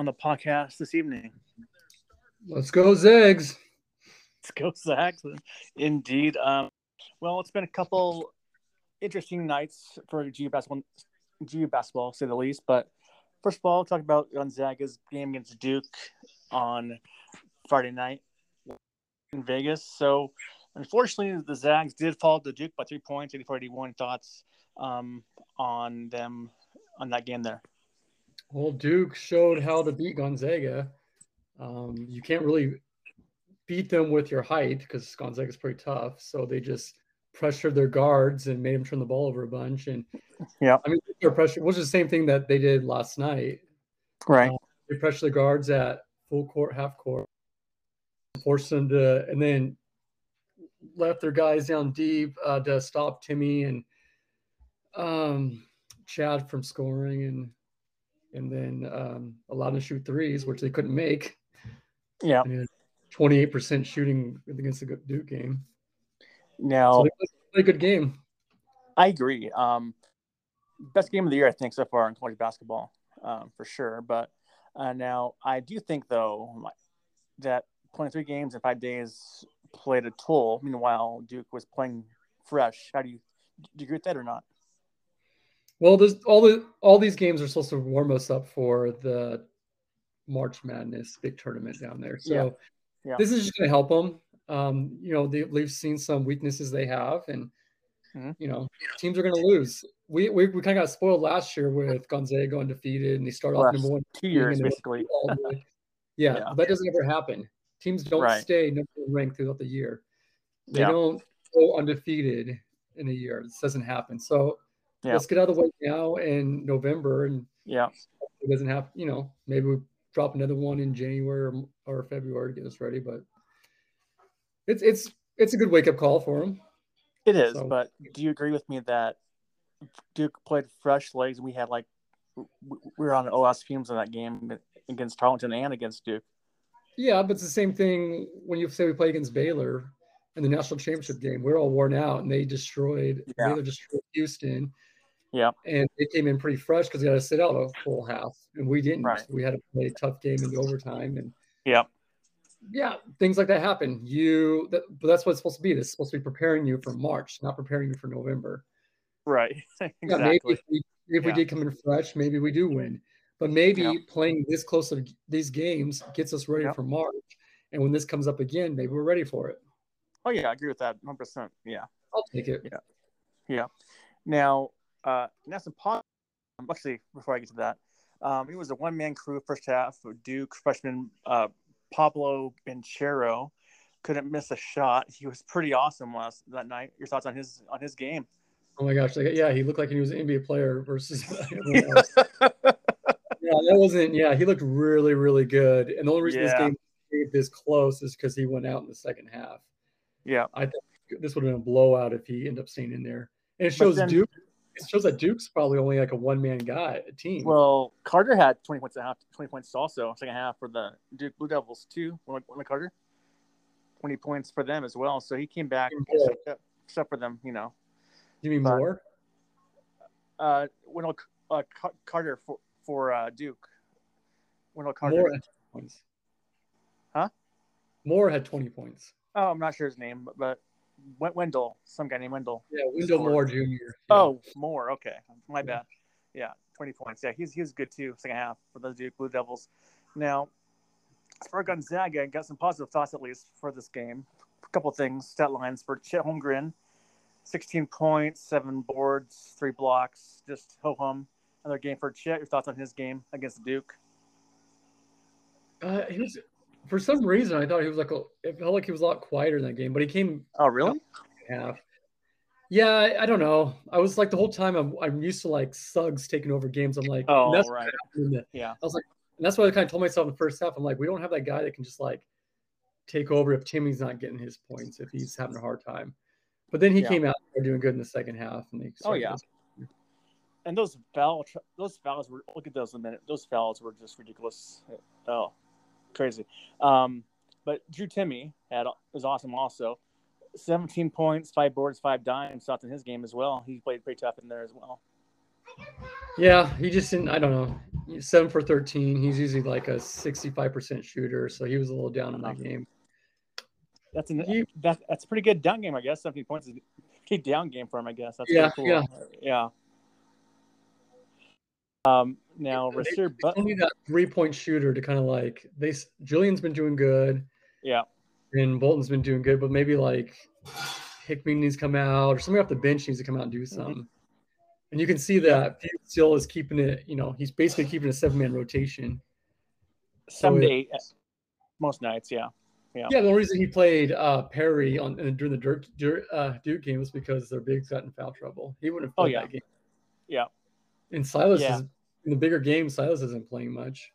on the podcast this evening? Let's go, Zags. Let's go, Zags. Indeed. Um, well, it's been a couple interesting nights for GU basketball, GU basketball, say the least. But first of all, talk about Gonzaga's game against Duke on Friday night in Vegas. So, unfortunately, the Zags did fall to Duke by three points, 84 81. Thoughts um, on them on that game there? Well, Duke showed how to beat Gonzaga. Um, you can't really beat them with your height because Gonzaga is pretty tough. So they just pressured their guards and made them turn the ball over a bunch. And yeah, I mean, their pressure was the same thing that they did last night. Right. Uh, they pressured the guards at full court, half court, forced them to, and then left their guys down deep uh, to stop Timme and um, Chet from scoring and and then um, allowed to shoot threes, which they couldn't make. Yeah, twenty eight percent shooting against the Duke game. Now, so a good game. I agree. Um, best game of the year, I think, so far in college basketball, um, for sure. But uh, now, I do think though that twenty three games in five days played a toll. Meanwhile, Duke was playing fresh. How do you do you agree with that or not? Well, there's all the all these games are supposed to warm us up for the March Madness big tournament down there. So yeah. Yeah. this is just going to help them. Um, you know, they, have seen some weaknesses they have, and mm-hmm. you know, teams are going to lose. We, we, we kind of got spoiled last year with Gonzaga undefeated, and they started off number one two years basically. yeah, yeah, that doesn't ever happen. Teams don't right. stay number one ranked throughout the year. They don't go undefeated in a year. This doesn't happen. So yeah. let's get out of the way now in November and yeah, it doesn't have you know maybe we drop another one in January or, or February to get us ready, but it's it's it's a good wake up call for them. It is, so. but do you agree with me that Duke played fresh legs and we had like we were on OS fumes in that game against Tarleton and against Duke. Yeah, but it's the same thing when you say we play against Baylor in the national championship game. We're all worn out, and they destroyed. Yeah. Baylor destroyed Houston. Yeah. And they came in pretty fresh because they got to sit out a full half, and we didn't. Right. We had to play a tough game in the overtime, and yeah, yeah, things like that happen. You, that, but that's what it's supposed to be. This is supposed to be preparing you for March, not preparing you for November. Right. exactly. Yeah, maybe if we if yeah. we did come in fresh, maybe we do win. But maybe yeah. playing this close to these games gets us ready for March. And when this comes up again, maybe we're ready for it. Oh yeah, I agree with that 100. percent Yeah, I'll take it. Yeah, yeah. Now, uh, Nelson Pot. Actually, before I get to that, um, he was a one-man crew first half. Duke freshman uh, Paolo Banchero. couldn't miss a shot. He was pretty awesome last that night. Your thoughts on his on his game? Oh my gosh! Like, yeah, he looked like he was an NBA player versus yeah, that wasn't. Yeah, he looked really, really good. And the only reason yeah. this game stayed this close is because he went out in the second half. Yeah, I think this would have been a blowout if he ended up staying in there. And it shows then, Duke. It shows that Duke's probably only like a one man guy, a team. Well, Carter had twenty points a half, twenty points also second half for the Duke Blue Devils too. When Carter, twenty points for them as well. So he came back, except for them, you know. You mean but, more? Uh, Wendell uh, Carter for for uh, Duke. Wendell Carter. More points. Huh? Moore had twenty points. Oh, I'm not sure his name, but, but Wendell, some guy named Wendell. Yeah, Wendell Moore Jr. Yeah. Oh, Moore. Okay, my bad. Yeah, 20 points. Yeah, he's he's good too. Second half for the Duke Blue Devils. Now, as far as Gonzaga, got some positive thoughts at least for this game. A couple things, stat lines for Chet Holmgren, 16 points, seven boards, three blocks, just ho hum. Another game for Chet. Your thoughts on his game against Duke? Uh, he was for some reason, I thought he was like a, it felt like he was a lot quieter in that game, but he came. Oh, really? Half. Yeah, I, I, don't know. I was like the whole time I'm, I'm used to like Suggs taking over games. I'm like, oh, right. yeah. I was like, and that's what I kind of told myself in the first half. I'm like, we don't have that guy that can just like take over if Timme's not getting his points, if he's having a hard time. But then he yeah. came out doing good in the second half, and they. Oh yeah. And those foul, those fouls were look at those in a minute. Those fouls were just ridiculous. Oh, crazy. Um, but Drew Timme had was awesome also. 17 points, five boards, five dimes. Thoughts in his game as well. He played pretty tough in there as well. Yeah, he just didn't. I don't know. seven for 13. He's usually like a 65% shooter, so he was a little down in that game. That's an he, that, that's a pretty good down game, I guess. 17 points is a pretty down game for him, I guess. That's yeah, cool. yeah, yeah. Um, now Rasir but only that three point shooter to kind of like they Julian's been doing good. Yeah. And Bolton's been doing good, but maybe like Hickman needs to come out or somebody off the bench needs to come out and do mm-hmm. something. Mm-hmm. And you can see that Few still is keeping it, you know, he's basically keeping a seven man rotation. Seven so most nights, yeah. Yeah. yeah, the only reason he played uh, Perry on during the Duke, Duke, uh, Duke game was because their bigs got in foul trouble. He wouldn't have oh, played oh, yeah. that game. Yeah. And Sallis yeah. is in the bigger game. Sallis isn't playing much.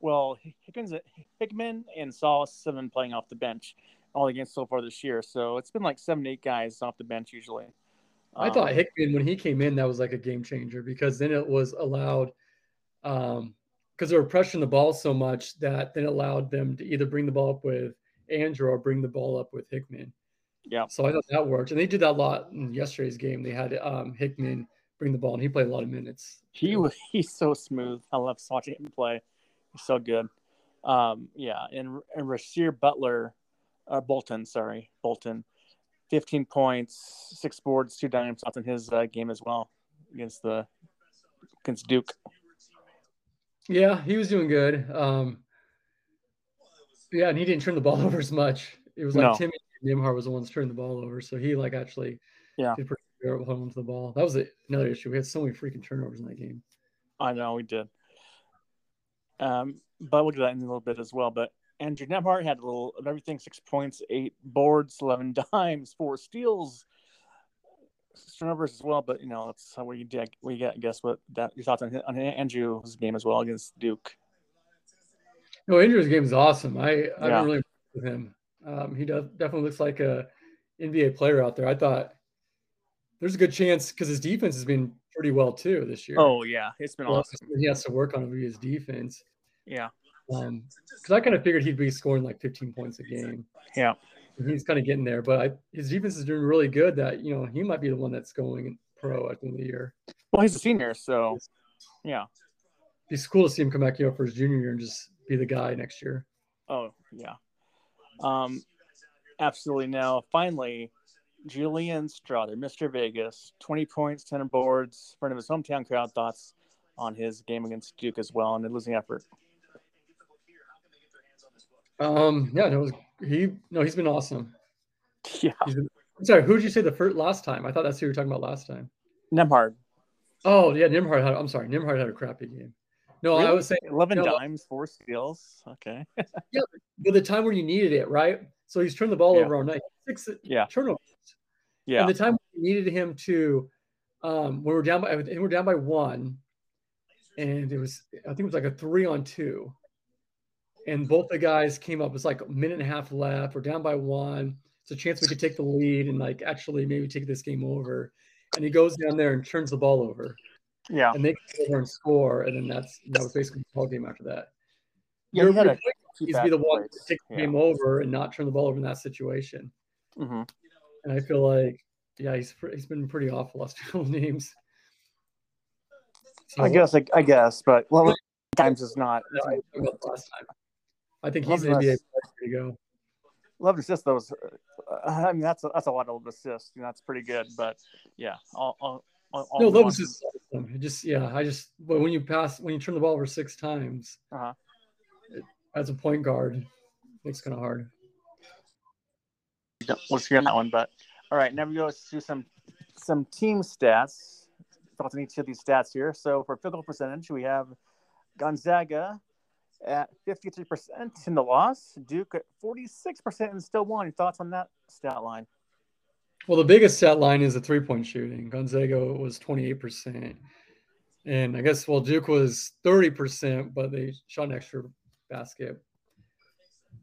Well, Hickman's, Hickman and Sallis have been playing off the bench all against so far this year. So it's been like seven, eight guys off the bench usually. I thought um, Hickman when he came in that was like a game changer because then it was allowed um because they were pressuring the ball so much that then allowed them to either bring the ball up with Andrew or bring the ball up with Hickman. Yeah. So I thought that worked. And they did that a lot in yesterday's game. They had um Hickman bring the ball and he played a lot of minutes. He was he's so smooth. I love watching him play. He's so good. Um yeah, and and Rasir Butler uh Bolton, sorry, Bolton 15 points, six boards, two dimes in his uh, game as well against the against Duke. Yeah, he was doing good. Um, yeah, and he didn't turn the ball over as much. It was like no. Timme Nembhard was the ones turning the ball over, so he like actually yeah did pretty good holding to the ball. That was another issue. We had so many freaking turnovers in that game. I know we did. Um, but we'll get that in a little bit as well. But Andrew Nembhard had a little of everything: six points, eight boards, eleven dimes, four steals, turnovers as well. But you know, that's how we get. We get. Guess what? That your thoughts on, on Andrew's game as well against Duke? No, Andrew's game is awesome. I I yeah. really with him. Um, he does definitely looks like a NBA player out there. I thought there's a good chance because his defense has been pretty well too this year. Oh yeah, it's been well, awesome. He has to work on his defense. Yeah. Um, because I kind of figured he'd be scoring like 15 points a game. Yeah, and he's kind of getting there, but I, his defense is doing really good. That you know he might be the one that's going pro at the end of the year. Well, he's a senior, so yeah, it's cool to see him come back you know, for his junior year and just be the guy next year. Oh yeah, um, absolutely. Now, finally, Julian Strawther, Mr. Vegas, 20 points, 10 boards, in front of his hometown crowd. Thoughts on his game against Duke as well and the losing effort? Um, yeah, no, he no, he's been awesome. Yeah. Been, I'm sorry, who did you say the first last time? I thought that's who you were talking about last time. Nembhard. Oh yeah, Nembhard had. I'm sorry, Nembhard had a crappy game. No, really? I was saying eleven dimes, four steals. Okay. yeah, but the time where you needed it, right? So he's turned the ball yeah. over all night. Six yeah. turnovers. Yeah. And the time we needed him to, um, when we're down by, and we're down by one, and it was, I think it was like a three on two, and both the guys came up. It's like a minute and a half left. We're down by one. It's a chance we could take the lead and like actually maybe take this game over. And he goes down there and turns the ball over. Yeah. And they come over and score, and then that's that was basically the ball game after that. Yeah, You're, you're he's be the one to take the yeah. game over and not turn the ball over in that situation. Mm-hmm. And I feel like, yeah, he's he's been pretty awful last few names. So, I guess, I, I guess, but well, times is not. last time. I think he's an NBA player to go. Love assist those. Uh, I mean, that's a, that's a lot of assists. You know, that's pretty good. But yeah, all, all, all no, love assists. Just yeah, I just but when you pass when you turn the ball over six times, uh-huh. it, as a point guard, it's kind of hard. We'll see on that one, but all right, now we go to some some team stats. Thoughts on each of these stats here. So for field goal percentage, we have Gonzaga at 53% in the loss. Duke at 46% and still won. Thoughts on that stat line? Well, the biggest stat line is the three point shooting. Gonzaga was 28%. And I guess, well, Duke was 30%, but they shot an extra basket.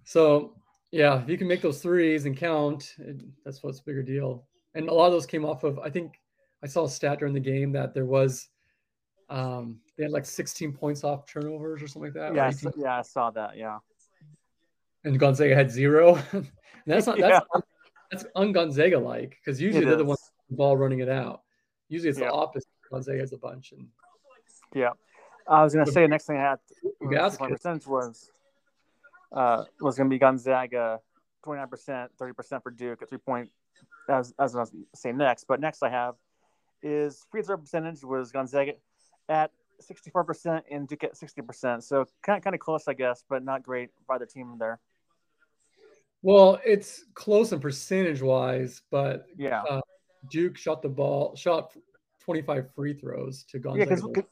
So, yeah, if you can make those threes and count, it, that's what's a bigger deal. And a lot of those came off of, I think I saw a stat during the game that there was um, they had like 16 points off turnovers or something like that. Yeah, I, yeah, I saw that. Yeah. And Gonzaga had zero. that's not that's yeah. that's un Gonzaga like because usually it they're is. the ones the ball running it out. Usually it's yeah. the opposite. Gonzaga has a bunch and yeah. I was gonna say the next thing I had percentage was uh, was gonna be Gonzaga, twenty nine percent, thirty percent for Duke at three point. As as I was say next, but next I have is free throw percentage was Gonzaga at sixty four percent and Duke at sixty percent. So kind of kind of close, I guess, but not great by the team there. Well, it's close in percentage wise, but yeah, uh, Duke shot the ball, shot 25 free throws to Gonzaga. Yeah, because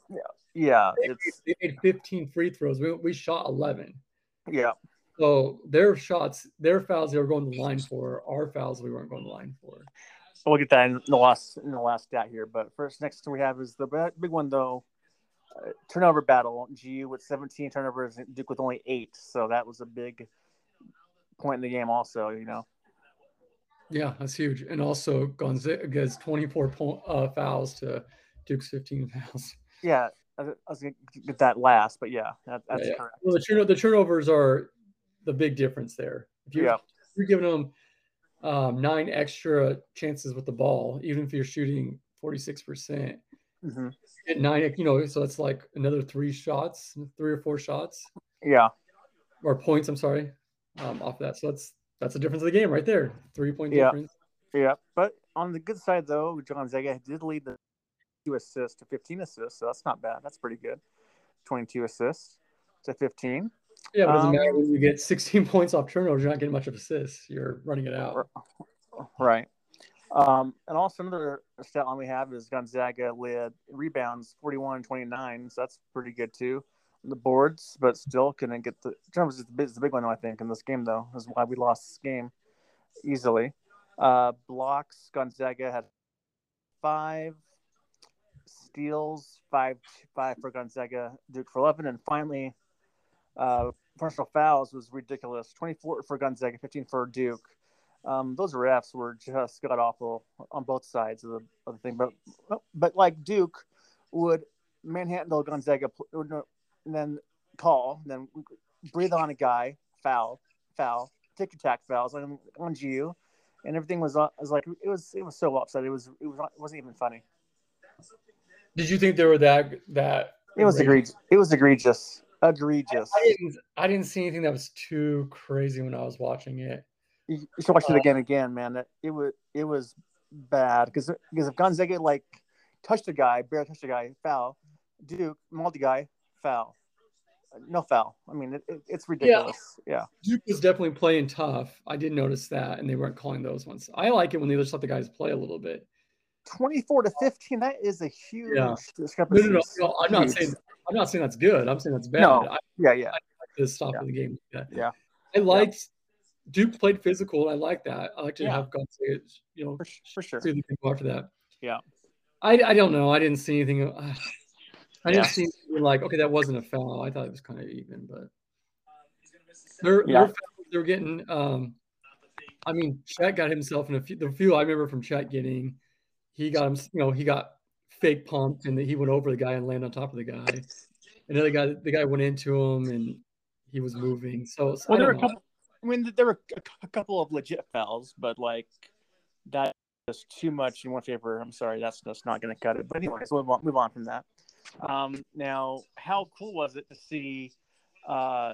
yeah, they, they, made 15 free throws. We, we shot 11. Yeah. So their shots, their fouls they were going to the line for, our fouls we weren't going to the line for. We'll get that in the last in the last stat here. But first, next we have is the big one though. Uh, turnover battle. GU with 17 turnovers, Duke with only eight. So that was a big point in the game, also. You know. Yeah, that's huge. And also Gonzaga gets 24 point, uh, fouls to Duke's 15 fouls. Yeah, I was going to get that last, but yeah, that, that's yeah, yeah. correct. Well, the, turno- the turnovers are the big difference there. If you're, yeah. if you're giving them um, nine extra chances with the ball, even if you're shooting 46%, mm-hmm. at nine, you know, so that's like another three shots, three or four shots. Yeah. Or points, I'm sorry, um, off that. So that's that's the difference of the game right there. Three point yeah. difference. Yeah. But on the good side though, Gonzaga did lead the two assists to 15 assists, so that's not bad. That's pretty good. 22 assists to 15. Yeah, but it doesn't um, matter when you get 16 points off turnovers. You're not getting much of assists. You're running it out. Right. Um, and also another stat line we have is Gonzaga led rebounds 41 and 29, so that's pretty good too. The boards, but still couldn't get the terms is the, big, the big one I think in this game though is why we lost this game easily. Uh, blocks Gonzaga had five steals, five five for Gonzaga, Duke for eleven, and finally, uh, personal fouls was ridiculous. Twenty four for Gonzaga, fifteen for Duke. Um, those refs were just god awful on both sides of the, of the thing. But but like Duke would manhandle Gonzaga, and then call, then breathe on a guy, foul, foul, tick attack fouls on on GU, and everything was uh, was like it was it was so upset. It was it was it wasn't even funny. Did you think they were that that? It was egregious. It was egregious. Egregious. I, I, didn't. I didn't see anything that was too crazy when I was watching it. You, should watch uh, it again, again, man. It, it was it was bad because because if Gonzaga like touched a guy, barely touched a guy, foul. Duke multi guy, foul. No foul. I mean, it, it, it's ridiculous. Yeah. yeah. Duke was definitely playing tough. I did notice that, and they weren't calling those ones. I like it when they just let the guys play a little bit. 24 to 15 that is a huge yeah. discrepancy. No, no, no, no, I'm not saying I'm not saying that's good. I'm saying that's bad. No. I, yeah, yeah. I like the stop yeah. of the game. Yeah. yeah. I liked yeah. Duke played physical. I like that. I like to yeah. have guns. You know, for, for sure. See go after that. Yeah. I, I don't know. I didn't see anything. Uh, I didn't see like okay, that wasn't a foul. I thought it was kind of even, but they're yeah. they're, they're getting. Um, I mean, Chet got himself in a few. The few I remember from Chet getting he got him, you know, he got fake pumped and he went over the guy and landed on top of the guy. And then the guy, the guy went into him and he was moving. So, so well, there were a couple. I mean, there were a couple of legit fouls, but like that is too much in one favor. I'm sorry, that's that's not going to cut it. But anyways, we'll move on, move on from that. Um, now, how cool was it to see uh,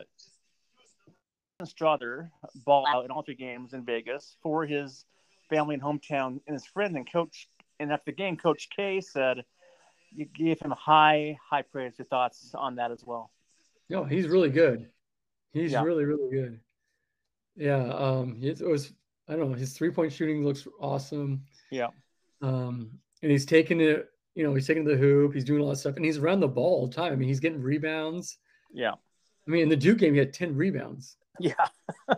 Strawther ball out in all three games in Vegas for his family and hometown and his friend and coach and after the game, Coach K said you gave him high, high praise. Your thoughts on that as well? No, he's really good. He's yeah. really, really good. Yeah. Um, it was, I don't know, his three point shooting looks awesome. Yeah. Um, and he's taking it, you know, he's taking the hoop, he's doing all that stuff, and he's around the ball all the time. I mean, he's getting rebounds. Yeah. I mean, in the Duke game, he had 10 rebounds. Yeah.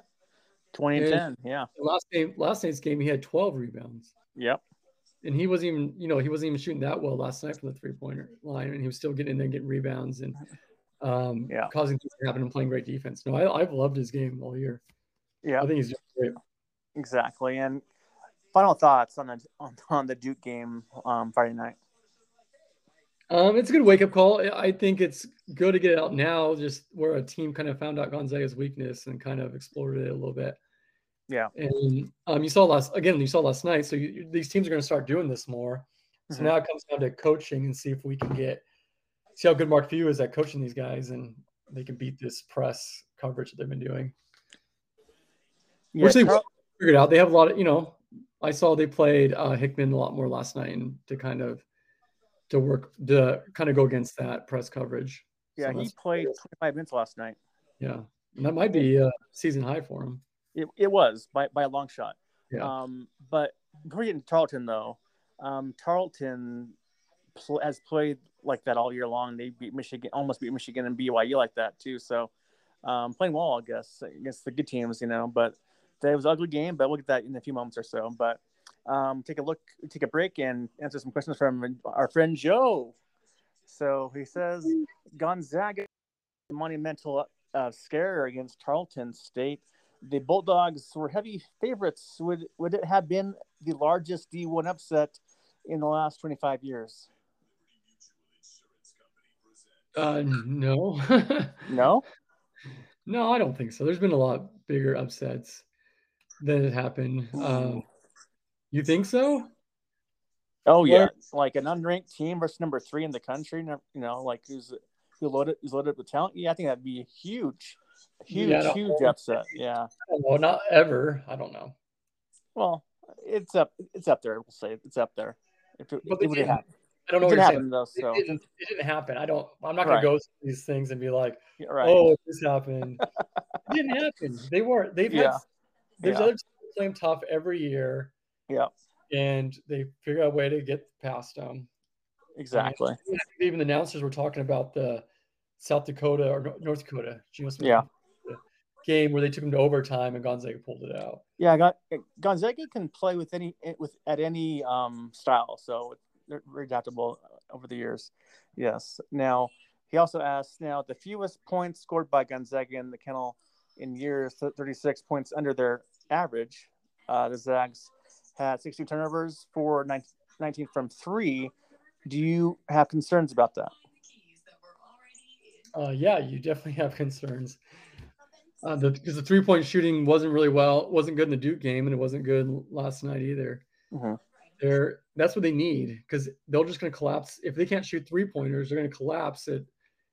20 and, and 10. Yeah. Last game, last night's game, he had 12 rebounds. Yep and he wasn't even, you know, he wasn't even shooting that well last night from the three pointer line, and he was still getting in there, getting rebounds, and um, yeah. causing things to happen and playing great defense. No, I, have loved his game all year. Yeah, I think he's great. Exactly. And final thoughts on the on, on the Duke game um, Friday night. Um, it's a good wake up call. I think it's good to get it out now, just where a team kind of found out Gonzaga's weakness and kind of explored it a little bit. Yeah. And um, you saw last again, you saw last night. So you, these teams are going to start doing this more. So mm-hmm. now it comes down to coaching and see if we can get see how good Mark Few is at coaching these guys, and they can beat this press coverage that they've been doing. Yeah, Which they figured out. They have a lot of, you know, I saw they played uh, Hickman a lot more last night and to kind of to work to kind of go against that press coverage. Yeah, so he played 25 minutes last night. Yeah, and that might be a season high for him. It, it was by, by a long shot. Yeah. Um, but before we get into Tarleton, though, um, Tarleton pl- has played like that all year long. They beat Michigan, almost beat Michigan and BYU like that too. So um, playing well, I guess, against the good teams, you know. But it was an ugly game, but we'll get that in a few moments or so. But um, take a look, take a break, and answer some questions from our friend Joe. So he says Gonzaga monumental uh, scare against Tarleton State. The Bulldogs were heavy favorites. Would would it have been the largest D1 upset in the last 25 years? Uh, no. no. No, I don't think so. There's been a lot bigger upsets than it happened. Um, you think so? Oh yeah, like an unranked team versus number three in the country. You know, like who's who loaded who's loaded with talent. Yeah, I think that'd be huge, huge, yeah, huge know. upset. Yeah. Well, not ever. I don't know. Well, it's up. It's up there. We'll say it's up there. If it, but it would happen. I don't know it what you're. Though, so. it, didn't, it, didn't, happen. I don't. I'm not going to go through these things and be like, right. "Oh, this happened." it didn't happen. They weren't. They've yeah. had. There's yeah. other teams playing tough every year. Yeah. And they figure out a way to get past them. Exactly. And even the announcers were talking about the South Dakota or North Dakota. Geno Smith yeah. Game where they took them to overtime and Gonzaga pulled it out. Yeah, got, Gonzaga can play with any with at any um, style. So they're very adaptable over the years. Yes. Now he also asked now the fewest points scored by Gonzaga in the kennel in years 36 points under their average. Uh, the Zags had 16 turnovers for 19, 19 from three. Do you have concerns about that? Uh, yeah, you definitely have concerns. Uh, the, because the three point shooting wasn't really well, wasn't good in the Duke game, and it wasn't good last night either. Mm-hmm they're that's what they need because they're just going to collapse if they can't shoot three pointers. They're going to collapse it,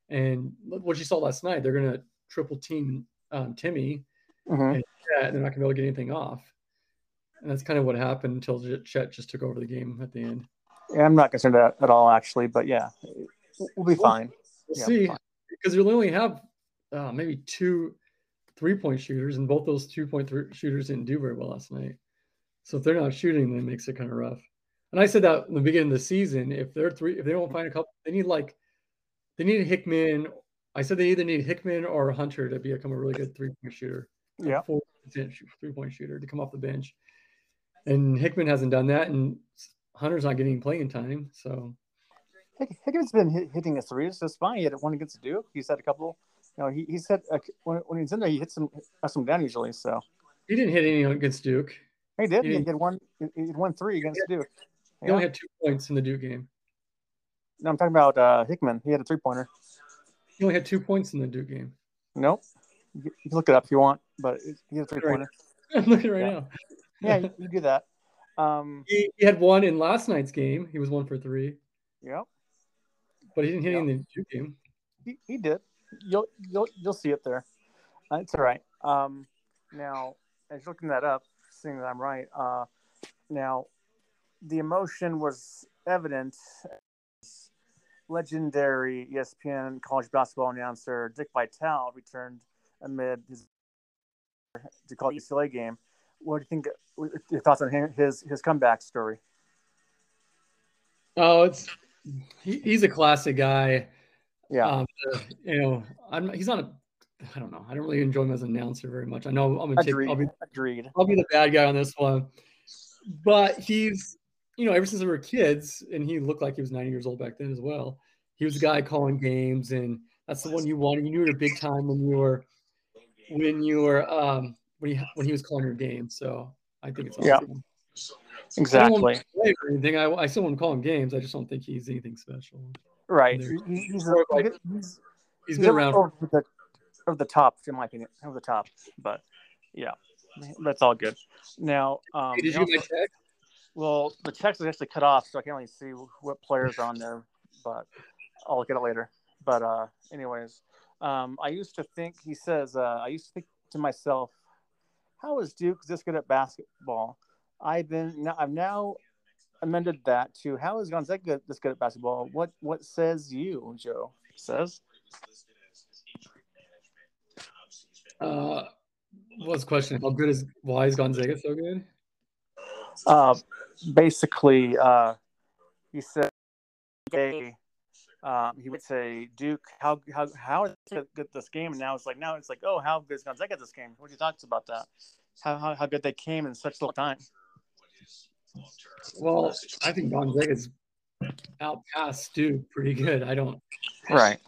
and what you saw last night, they're going to triple team um, Timme, mm-hmm. and they're not going to be able to get anything off. And that's kind of what happened until Chet just took over the game at the end. Yeah, I'm not concerned at, at all, actually, but yeah, we'll be fine. We'll yeah, see, because they only have uh, maybe two three point shooters, and both those two point shooters didn't do very well last night. So if they're not shooting, then it makes it kind of rough. And I said that in the beginning of the season. If they're three, if they don't find a couple, they need like they need Hickman. I said they either need Hickman or Hunter to become a really good three point shooter. Yeah, four three point shooter to come off the bench. And Hickman hasn't done that, and Hunter's not getting playing time. So Hickman's been hit, hitting his threes just fine. He had one against Duke. He's had a couple. You know, he, he's hit uh, when, when he's in there, he hits some hits them down usually. So he didn't hit any against Duke. He did. He, he had one. He had one three against he Duke. He yeah. only had two points in the Duke game. No, I'm talking about uh, Hickman. He had a three pointer. He only had two points in the Duke game. Nope. You can look it up if you want, but he had a three pointer. I'm looking right yeah. now. yeah, you, you, do that. Um, he, he, had one in last night's game. He was one for three. Yep. But he didn't hit yep. in the Duke game. He, he did. You'll you'll you'll see it there. Uh, it's all right. Um, now, as you're looking that up, seeing that I'm right. Uh, now, the emotion was evident. Legendary ESPN college basketball announcer Dick Vitale returned amid his to call UCLA game. What do you think? Your thoughts on his his comeback story? Oh, it's he, he's a classic guy. Yeah, um, you know, I'm he's not a I don't know. I don't really enjoy him as an announcer very much. I know I'm gonna take. Agreed. I'll be, Agreed. I'll be the bad guy on this one, but he's you know ever since we were kids, and he looked like he was 90 years old back then as well. He was a guy calling games, and that's the one you wanted. You knew it a big time when you were when you were um when he when he was calling your game. So I think it's awesome. yeah. Exactly. I anything. I, I still want to call him games. I just don't think he's anything special. Right. He's, he's, like, he's, he's been around over the top, in my opinion, over the top. But yeah, that's all good. Now, um, hey, did you also, check? Well, the text is actually cut off, so I can't really see what players are on there. But I'll look at it later. But uh, anyways, um, I used to think he says uh, I used to think to myself, how is Duke this good at basketball? I've been now I've now amended that to how is Gonzaga this good at basketball? What what says you, Joe? Says. Uh, what's the question? How good is why is Gonzaga so good? Uh, basically, uh, he said they um, he would say, Duke, how how how is good this game? And now it's like now it's like, oh, how good is Gonzaga this game? What do you talk about that? How, how how good they came in such little time. Well, I think Gonzaga's out past Duke pretty good. I don't. Right.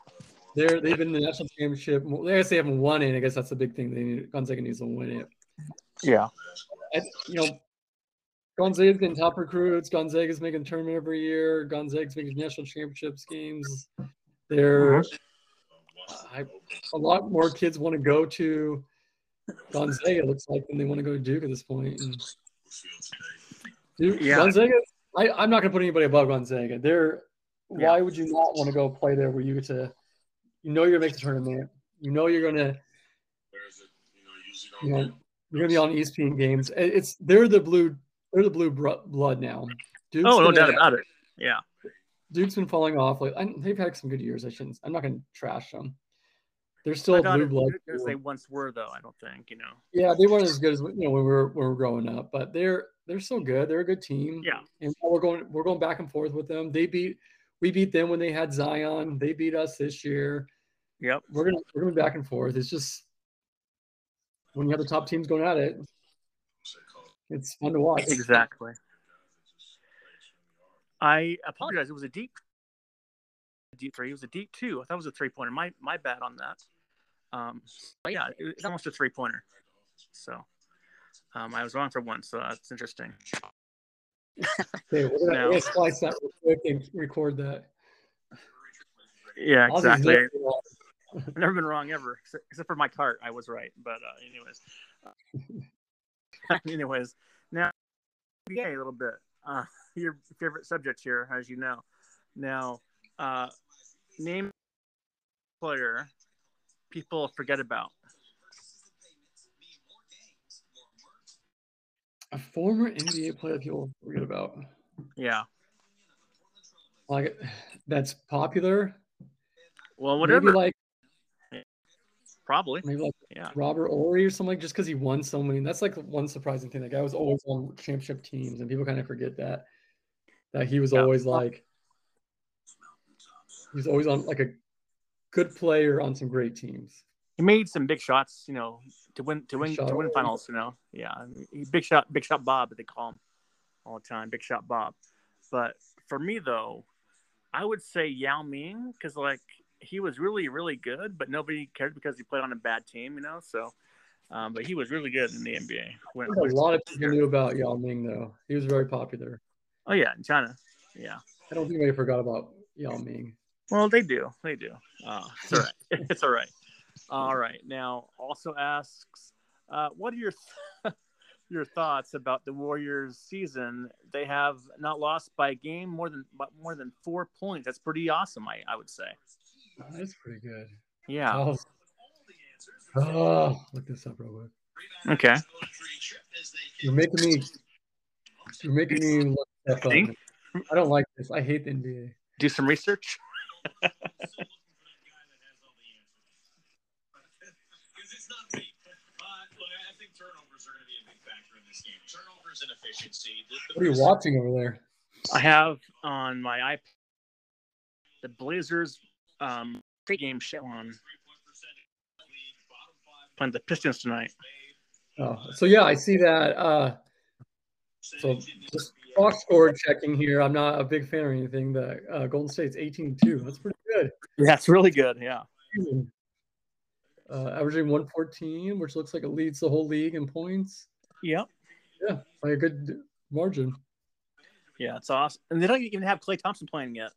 They're they've been in the national championship. I guess they haven't won it. I guess that's the big thing. They need Gonzaga needs to win it. Yeah. I, you know, Gonzaga's getting top recruits. Gonzaga's making tournament every year. Gonzaga's making national championships games. There, uh, a lot more kids want to go to Gonzaga. It looks like than they want to go to Duke at this point. And Duke, yeah. Gonzaga. I, I'm not going to put anybody above Gonzaga. They're. Yeah. Why would you not want to go play there where you get to, you know, you're going to make the tournament. You know, you're going to. You know, you're going to be on ESPN games. It's they're the blue they're the blue blood now. Duke's oh, no doubt about it. Yeah. Duke's been falling off. Like I, they've had some good years. I shouldn't. I'm not going to trash them. They're still blue blood as they once were, though. I don't think you know. Yeah, they weren't as good as you know when we were when we were growing up, but they're they're still good. They're a good team. Yeah, and we're going we're going back and forth with them. They beat we beat them when they had Zion. They beat us this year. Yep, we're gonna we're gonna be back and forth. It's just when you have the top teams going at it, it's fun to watch. Exactly. I apologize. It was a deep, deep three. It was a deep two. I thought it was a three pointer. My my bad on that. Um, but yeah, it's almost a three pointer. So um, I was wrong for one. So that's interesting. okay, we're gonna, splice that real quick and record that. Yeah, exactly. I've never been wrong ever, except for my cart. I was right, but uh, anyways. Anyways, now NBA a little bit. Uh, your favorite subject here, as you know. Now, uh, name player people forget about. A former NBA player people forget about. Yeah. Like that's popular. Well, whatever. Maybe like Probably. Maybe like yeah. Robert Horry or something, like just because he won so many. That's like one surprising thing. That guy was always on championship teams, and people kind of forget that. That he was yeah. always like he's always on like a good player on some great teams. He made some big shots, you know, to win to win to win finals. You know, yeah, big shot, big shot Bob, they call him all the time, big shot Bob. But for me though, I would say Yao Ming because like he was really really good, but nobody cared because he played on a bad team, you know. So, um, but he was really good in the NBA. When, a lot of people knew about Yao Ming though. He was very popular. Oh yeah, in China. Yeah. I don't think they forgot about Yao Ming. Well, they do. They do. Uh, it's all right. it's all right. All right. Now, also asks, uh, what are your th- your thoughts about the Warriors season? They have not lost by a game more than more than four points. That's pretty awesome. I I would say. Oh, that's pretty good. Yeah. Oh, oh, look this up real quick. Okay. You're making me. You're making me look. I don't like this. I hate the NBA. Do some research. What are you watching over there? I have on my iPad the Blazers um, pregame show on playing the Pistons tonight. Oh, so yeah, I see that. Uh, so just box score checking here. I'm not a big fan or anything. The uh, Golden State's 18-2. That's pretty good. Yeah, it's really good. Yeah. Uh, averaging 114, which looks like it leads the whole league in points. Yep. Yeah, by a good margin. Yeah, it's awesome. And they don't even have Klay Thompson playing yet.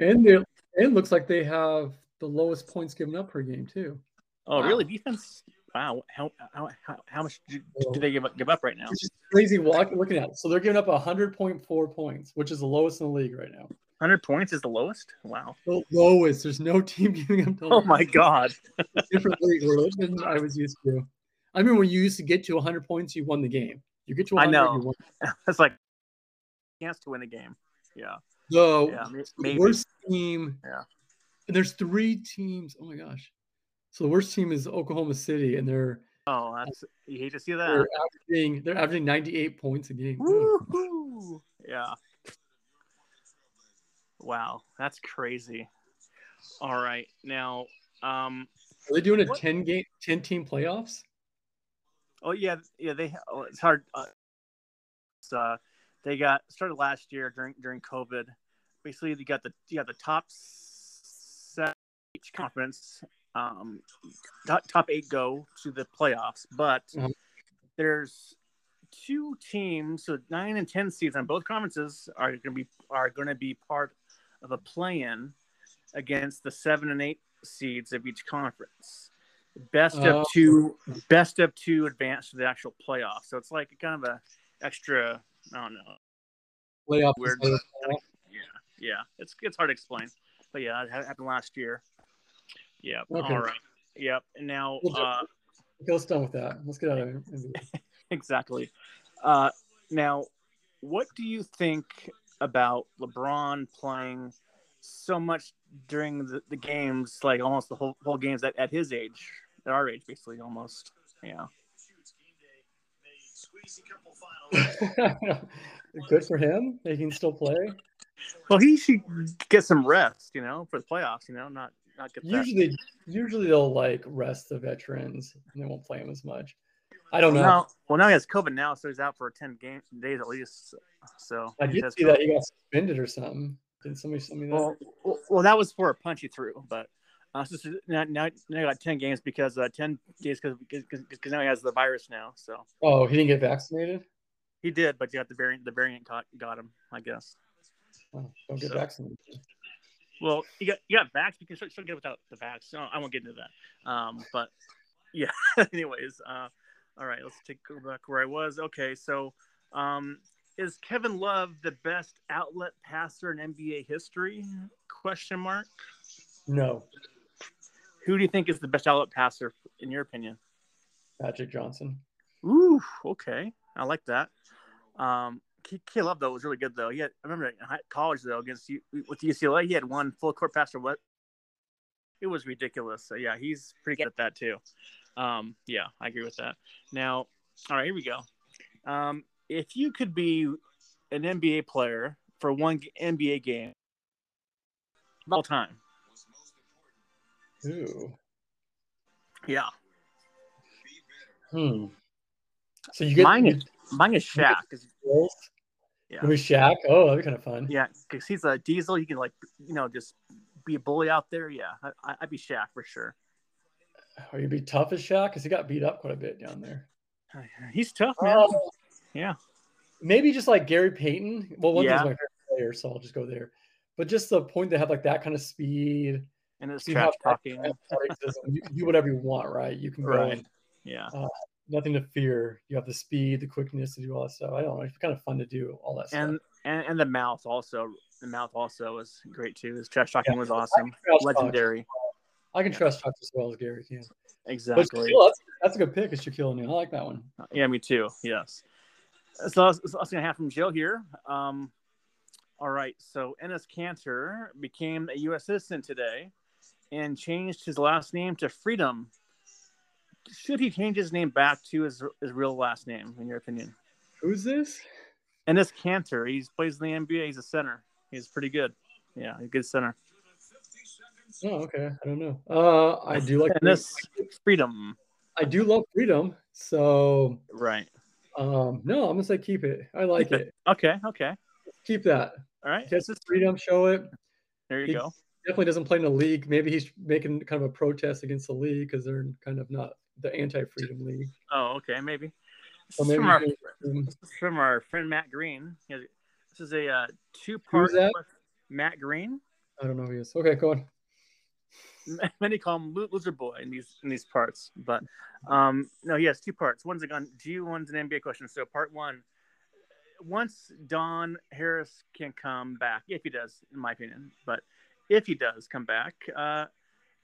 And they it looks like they have the lowest points given up per game too. Oh, wow. really? Defense? Wow. How how, how, much do, do, they give up, give up right now? It's just crazy looking at it. So they're giving up 100.4 points, which is the lowest in the league right now. Hundred points is the lowest. Wow. The lowest. There's no team giving up. Oh my god. different league than I was used to. I mean, when you used to get to 100 points, you won the game. You get to 100, I know. That's like chance to win a game. Yeah. So yeah, maybe. the worst team. Yeah. And there's three teams. Oh my gosh. So the worst team is Oklahoma City, and they're oh, that's you hate to see that. They're averaging they're averaging 98 points a game. Woo-hoo. Yeah. Wow, that's crazy. All right, now um, are they doing a what? 10 game 10 team playoffs? Oh yeah, yeah. They oh, it's hard. Uh, it's, uh, they got started last year during during COVID. Basically, you got the you got the top set each conference. Um, top, top eight go to the playoffs, but mm-hmm. there's two teams, so nine and ten seeds on both conferences are going to be are going to be part of a play-in against the seven and eight seeds of each conference. Best of oh. two, best of two advance to the actual playoffs. So it's like kind of a extra. I don't know. Playoff weird. Yeah, yeah. It's it's hard to explain, but yeah, it happened last year. Yeah. Okay. All right. Yep. And now, uh, let's done with that. Let's get out of here. exactly. Uh, now, what do you think about LeBron playing so much during the, the games, like almost the whole whole games at, at his age, at our age, basically, almost. Yeah. Good for him. He can still play. Well, he should get some rest, you know, for the playoffs. You know, not not get usually. That. Usually they'll like rest the veterans and they won't play him as much. I don't know. Now, well, now he has COVID now, so he's out for ten game days at least. So I did see COVID. that he got suspended or something. Did somebody send me that? Well, well, well, that was for a punch you threw, but uh, so now, now, now I got ten games because uh, ten days because because now he has the virus now. So oh, he didn't get vaccinated. He did, but you got the variant. The variant got got him, I guess. Oh, don't get so, vaccinated. Well, you got you got vax. You can still, still get without the vax. No, I won't get into that. Um, but yeah. anyways, uh, all right. Let's take go back where I was. Okay, so um, is Kevin Love the best outlet passer in NBA history? Question mark. No. Who do you think is the best outlet passer in your opinion? Patrick Johnson. Ooh, okay. I like that. Um, K Love though was really good though. He had, I remember in college though against with UCLA, he had one full court pass or what? It was ridiculous. So yeah, he's pretty good at that too. Um, yeah, I agree with that. Now, all right, here we go. Um, if you could be an NBA player for one NBA game of all time, Ooh. Yeah. Hmm. So you get mine is mine is Shaq. Yeah. With Shaq, oh, that'd be kind of fun. Yeah, because he's a diesel. He can like you know just be a bully out there. Yeah, I, would be Shaq for sure. Or you'd be tough as Shaq because he got beat up quite a bit down there. He's tough, man. Um, yeah. Maybe just like Gary Payton. Well, one yeah. my favorite player, so I'll just go there. But just the point to have like that kind of speed and it's trash talking. you can do whatever you want, right? You can go. Right. Yeah. Uh, nothing to fear. You have the speed, the quickness to do all that stuff. I don't know. It's kind of fun to do all that and, stuff. And and the mouth also. The mouth also was great too. His trash talking yeah, was awesome. Legendary. I can trust talk as well as Gary can. Exactly. Shaquille, that's, that's, a good pick. Is Shaquille O'Neal? I like that one. Yeah, me too. Yes. So that's, that's gonna have from Jill here. Um, all right. So Enes Kanter became a U.S. citizen today and changed his last name to Freedom. Should he change his name back to his, his real last name, in your opinion? Who's this? Enes Kanter. He plays in the NBA. He's a center. He's pretty good. Yeah, a good center. Oh, okay. I don't know. Uh, I do like this freedom. I do love freedom. So right. Um, no, I'm gonna say keep it. I like it. it. Okay. Okay. Keep that. All right. Get this freedom. Show it. There you he go. Definitely doesn't play in the league. Maybe he's making kind of a protest against the league because they're kind of not the anti-freedom league. Oh, okay, maybe. So maybe from, our, from our friend Matt Green. This is a uh, two-part. Matt Green. I don't know who he is. Okay, go on. many call him loser boy in these in these parts, but um, no, he has two parts. One's a gun G, one's an NBA question. So part one, once Dom Harris can come back, if he does, in my opinion, but if he does come back, uh,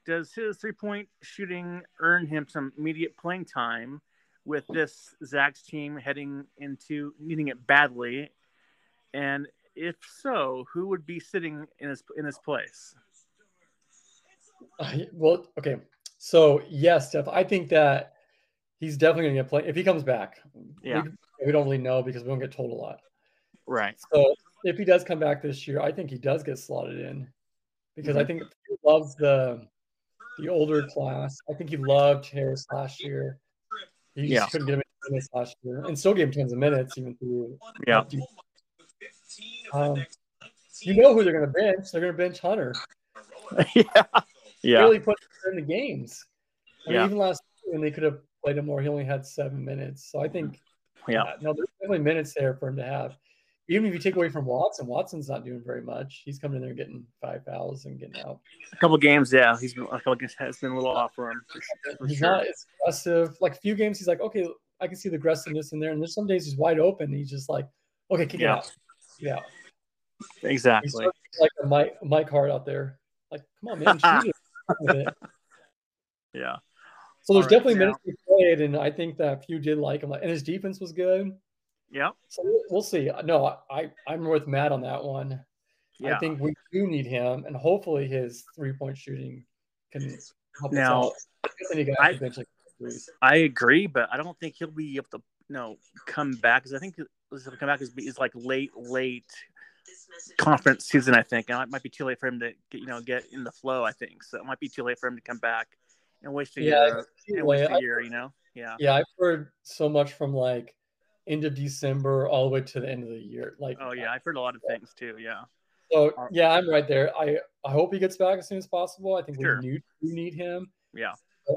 does his three point shooting earn him some immediate playing time with this Zags team heading into needing it badly? And if so, who would be sitting in his in his place? Uh, well, okay. So yes, Steph, I think that he's definitely going to get play if he comes back. Yeah, we, we, don't really know because we don't get told a lot. Right. So if he does come back this year, I think he does get slotted in because mm-hmm. I think he loves the the older class. I think he loved Harris last year. He yeah. couldn't get him in minutes last year, and still gave him tons of minutes even through. Yeah. Um, you know who they're going to bench? They're going to bench Hunter. yeah. Yeah. Really put him in the games. I mean, yeah. even last when they could have played him more, he only had seven minutes. So I think, yeah, uh, no, there's definitely minutes there for him to have. Even if you take away from Watson, Watson's not doing very much. He's coming in there getting five fouls and getting out. A couple games, yeah, he's been a couple games has been a little off for him. For, for he's sure. not as aggressive. Like a few games, he's like, okay, I can see the aggressiveness in there. And there's some days he's wide open. he's just like, okay, kick yeah. it out. Yeah. Exactly. like a Mike, Mike Hart out there. Like, come on, man. yeah. So there's right, definitely minutes he played, and I think that few did like him. And his defense was good. Yeah. So we'll see. No, I I'm with Matt on that one. Yeah. I think we do need him, and hopefully his three point shooting can help now, I, I agree, but I don't think he'll be able to you know come back because I think he'll come back is, is like late late conference season. I think and it might be too late for him to get, you know get in the flow. I think so. It might be too late for him to come back and waste a yeah, year. And waste a year, you know. Yeah. Yeah, I've heard so much from like end of December all the way to the end of the year. Like, oh yeah, I've heard a lot of things too. Yeah. So yeah, I'm right there. I I hope he gets back as soon as possible. I think sure. we need we need him. Yeah.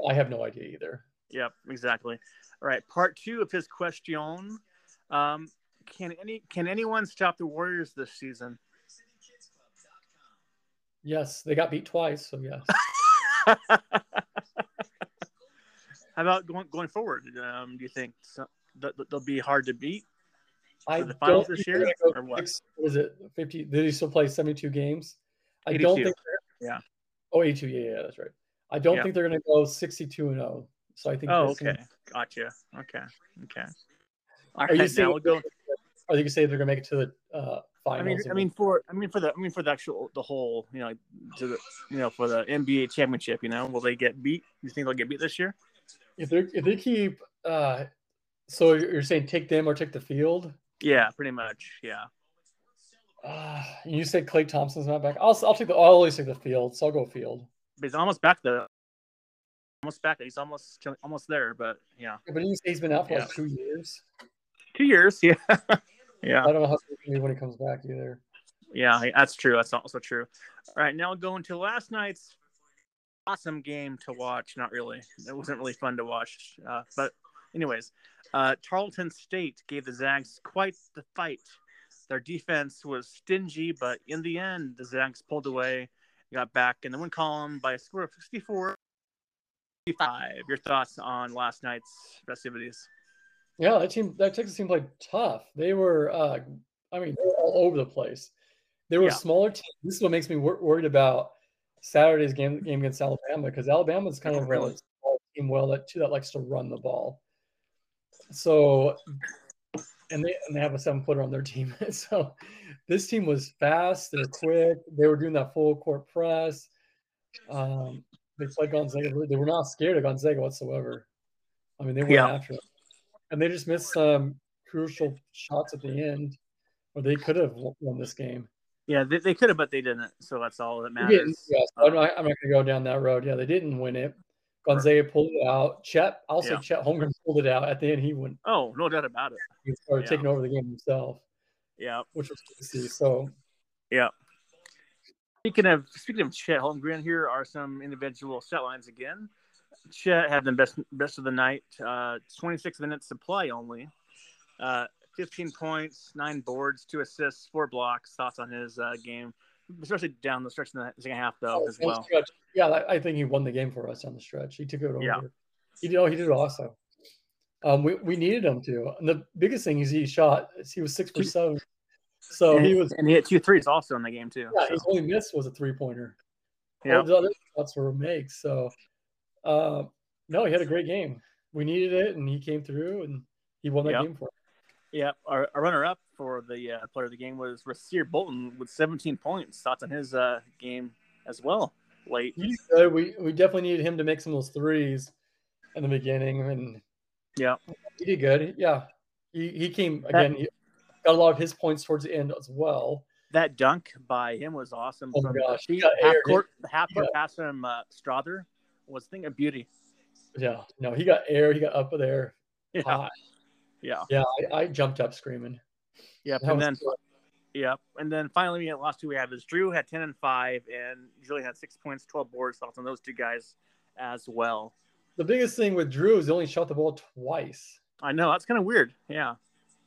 I have no idea either. Yep, exactly. All right, part two of his question. Um, can any can anyone stop the Warriors this season? Yes, they got beat twice, so yes. How about going going forward? Um, do you think so, they'll be hard to beat I the finals this year, or what? Was it fifty? Did he still play seventy-two games? I don't think. Yeah. Oh, 82. Yeah, yeah, that's right. I don't yeah. think they're going to go sixty-two and zero. So I think. Oh, okay. Gotcha. Okay. Okay. All are right, you saying? We'll go... Are you say they're going to make it to the uh, finals? I mean, I mean for I mean for the I mean for the actual the whole you know to the you know for the NBA championship. You know, will they get beat? You think they'll get beat this year? If they if they keep uh, so you're saying take them or take the field? Yeah, pretty much. Yeah. Uh, you said Klay Thompson's not back. I'll I'll take the I'll always take the field, so I'll go field. But he's almost back though. Almost back. He's almost almost there, but yeah. yeah but you say he's been out for yeah. like two years. Two years, yeah. yeah. I don't know how when he comes back either. Yeah, that's true. That's also true. All right, now going to last night's awesome game to watch. Not really. It wasn't really fun to watch, uh, but anyways, uh, Tarleton State gave the Zags quite the fight. Their defense was stingy, but in the end, the Zags pulled away, got back in the win column by a score of 64 55. Your thoughts on last night's festivities? Yeah, that team, that Texas team played tough. They were, uh, I mean, they were all over the place. They were yeah. smaller teams. This is what makes me wor- worried about Saturday's game game against Alabama because Alabama's kind of a small team, well, that too that likes to run the ball. So, and they and they have a seven footer on their team. so, this team was fast. They're quick. They were doing that full court press. Um, they played Gonzaga. They were not scared of Gonzaga whatsoever. I mean, they went yeah. after it, and they just missed some crucial shots at the end, or they could have won this game. Yeah, they, they could have, but they didn't. So that's all that matters. Yeah, so I'm not, I'm not going to go down that road. Yeah, they didn't win it. Gonzaga pulled it out. Chet also yeah. Chet Holmgren pulled it out at the end. He went. Oh, no doubt about it. He started yeah. taking over the game himself. Yeah, which was good to see. So, yeah. Speaking of speaking of Chet Holmgren, here are some individual stat lines again. Chet had the best best of the night. Uh, 26 minutes play only. Uh, 15 points, nine boards, two assists, four blocks. Thoughts on his uh, game, especially down the stretch in the second half, though, oh, as well. Stretch. Yeah, I think he won the game for us on the stretch. He took it over. Yeah. He did. Oh, he did awesome. Um, we, we needed him to. And the biggest thing is he shot. He was six for seven. So and he was, and he hit two threes also in the game too. Yeah, so. his only miss was a three pointer. Yeah, all the other shots were makes. So, uh, no, he had a great game. We needed it, and he came through, and he won that Yep. game for us. Yeah. Our, our runner-up for the uh, player of the game was Rasir Bolton with 17 points. Thoughts on his uh, game as well late. We we definitely needed him to make some of those threes in the beginning, and Yeah, he did good. Yeah, he he came again. He got a lot of his points towards the end as well. that dunk by him was awesome. Oh from gosh, the he got half aired. court, half court pass from uh, Strawther was a thing of beauty. Yeah, no, he got air. He got up there. Yeah, hot. Yeah, Yeah, I, I jumped up screaming. yeah. That And then cool. Yep. And then finally, the last two we have is Drew had 10 and 5, and Julian had six points, 12 boards. Thoughts on those two guys as well. the biggest thing with Drew is he only shot the ball twice. I know. That's kind of weird. Yeah.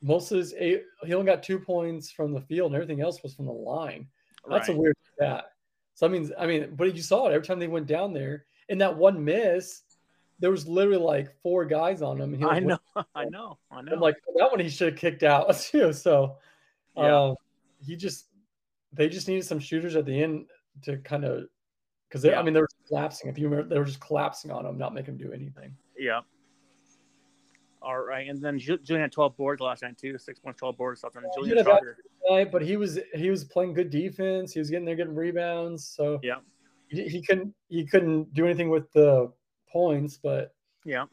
Most of his eight, he only got two points from the field, and everything else was from the line. That's right. a weird stat. So I mean, I mean, but you saw it every time they went down there. And that one miss, there was literally like four guys on him. He I know. I know. I know. I'm like that one he should have kicked out too. So Yeah. um, he just they just needed some shooters at the end to kind of because Yeah. I mean they were collapsing. If you remember, they were just collapsing on him, not making him do anything. yeah. All right. And then Julian had 12 boards last night, too. Six points, 12 boards. On Julian about- Right, but he was he was playing good defense. He was getting there, getting rebounds. So Yeah. he, he couldn't he couldn't do anything with the points, but Yeah.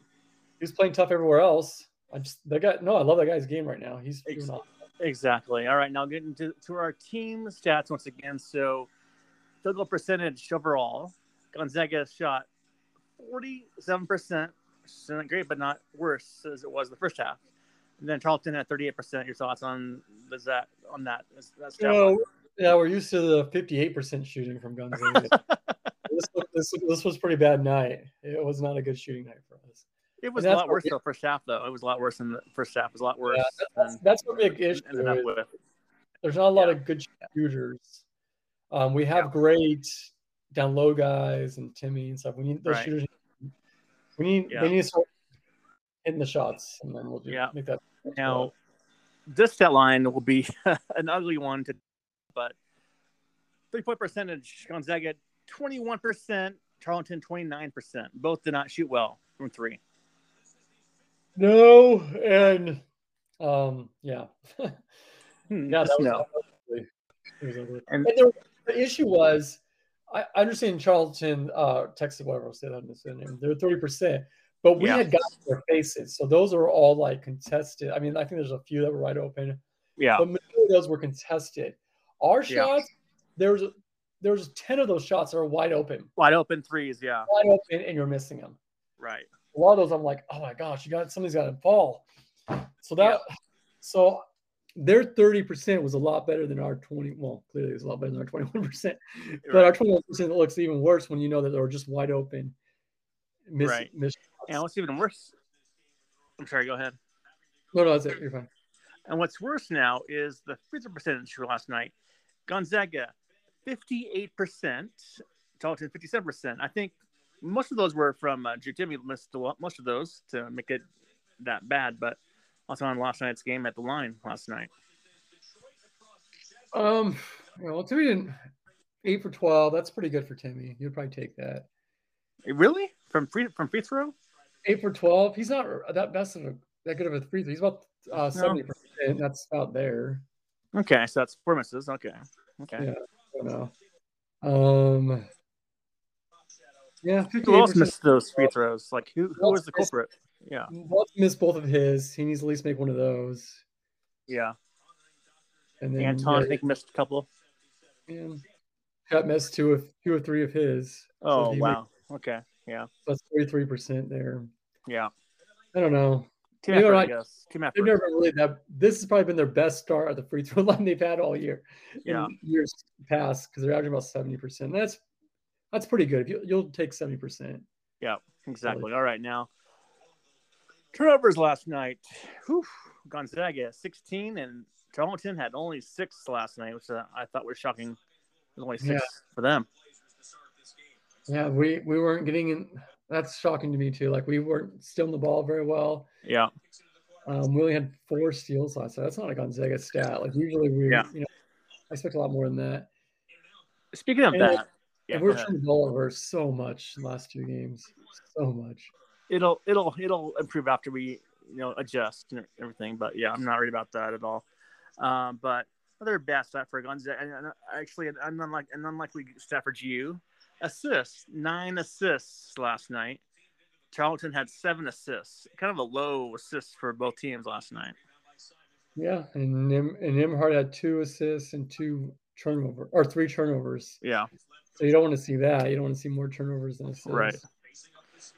he was playing tough everywhere else. I just that guy. No, I love that guy's game right now. He's doing Ex- awesome. Exactly. All right. Now getting to, to our team stats once again. So, field goal percentage overall, Gonzaga shot 47%. Which isn't great, but not worse as it was the first half. And then Charlton at 38%. Your thoughts on is that on that? Is, that's You know, yeah, we're used to the fifty-eight percent shooting from Gonzaga. this, this this was a pretty bad night. It was not a good shooting night for us. it was a lot worse though. First half though, it was a lot worse than the first half. It was a lot worse. Yeah, that's, that's a big issue. is. There's not a lot Yeah. of good shooters. Um, we have Yeah. great down low guys and Timme and stuff. We need those Right. shooters. We need they need to start hitting the shots, and then we'll do, Yeah. make that. Now, this stat line will be an ugly one to, but three point percentage Gonzaga twenty one percent, Charlton twenty nine percent. Both did not shoot well from three. no, and um, yeah, Hmm, yeah, that was, no. Was ugly. And- And there, the issue was, I, I understand Charlton, uh, Texas, whatever I'll say that in the name. They're thirty percent, but we Yeah. had in their faces, so those are all like contested. I mean, I think there's a few that were wide open, Yeah, but those were contested. Our Yeah. shots, there's there's ten of those shots that are wide open, wide open threes. Yeah, wide open, and you're missing them. right. A lot of those, I'm like, oh my gosh, you got somebody's got to fall. So that, so their 30% was a lot better than our 20. Well, clearly it's a lot better than our 21%. But our 21% looks even worse when you know that they were just wide open. Miss, Right. miss And what's even worse? I'm sorry. Go ahead. no, no, that's it. You're fine. And what's worse now is the free throw percentage for last night. Gonzaga, 58%, Charlton, 57%. I think most of those were from uh, Drew Timme missed a lot, most of those to make it that bad, but also on last night's game at the line last night. Um, well, Timme didn't eight for 12. That's pretty good for Timme. You'd probably take that. Really? From free from free throw? Eight for 12. He's not that best of a, that good of a free throw. He's about uh, 70%. That's about there. Okay, so that's four misses. Okay. Okay. Yeah. Know. Um, yeah, Who else missed those free throws? Like who who was the culprit? Yeah. Waltz missed both of his. He needs to at least make one of those. Yeah. And then Anton, I think missed a couple. yeah, Got missed two of two or three of his. Oh he wow. Okay. Yeah. made- that's forty three percent there. Yeah. I don't know. Team effort, I not- guess. Team They've never really that. This has probably been their best start at the free throw line they've had all year. in Yeah. years past because they're averaging about seventy percent. That's that's pretty good. If you, you'll take seventy percent. Yeah, exactly. All right, now turnovers last night. Whew, Gonzaga 16 and Charlton had only six last night, which uh, I thought was shocking. There's only six Yeah. for them. Yeah, we we weren't getting in. That's shocking to me too. Like we weren't stealing the ball very well. Yeah. Um, we only had four steals last night. That's not a Gonzaga stat. Like usually we, yeah. you know, I expect a lot more than that. Speaking of and that, yeah, we're turning the ball over so much last two games, so much. It'll it'll it'll improve after we you know adjust and everything. But yeah, I'm not worried about that at all. Um, but another bad stat for Gonzaga, and actually an unlike an unlikely stat for GU, assists nine assists last night. Charlton had seven assists, kind of a low assist for both teams last night. Yeah, and Nim and Nembhard had two assists and two turnover or three turnovers. Yeah. So you don't want to see that. You don't want to see more turnovers than assists. Right.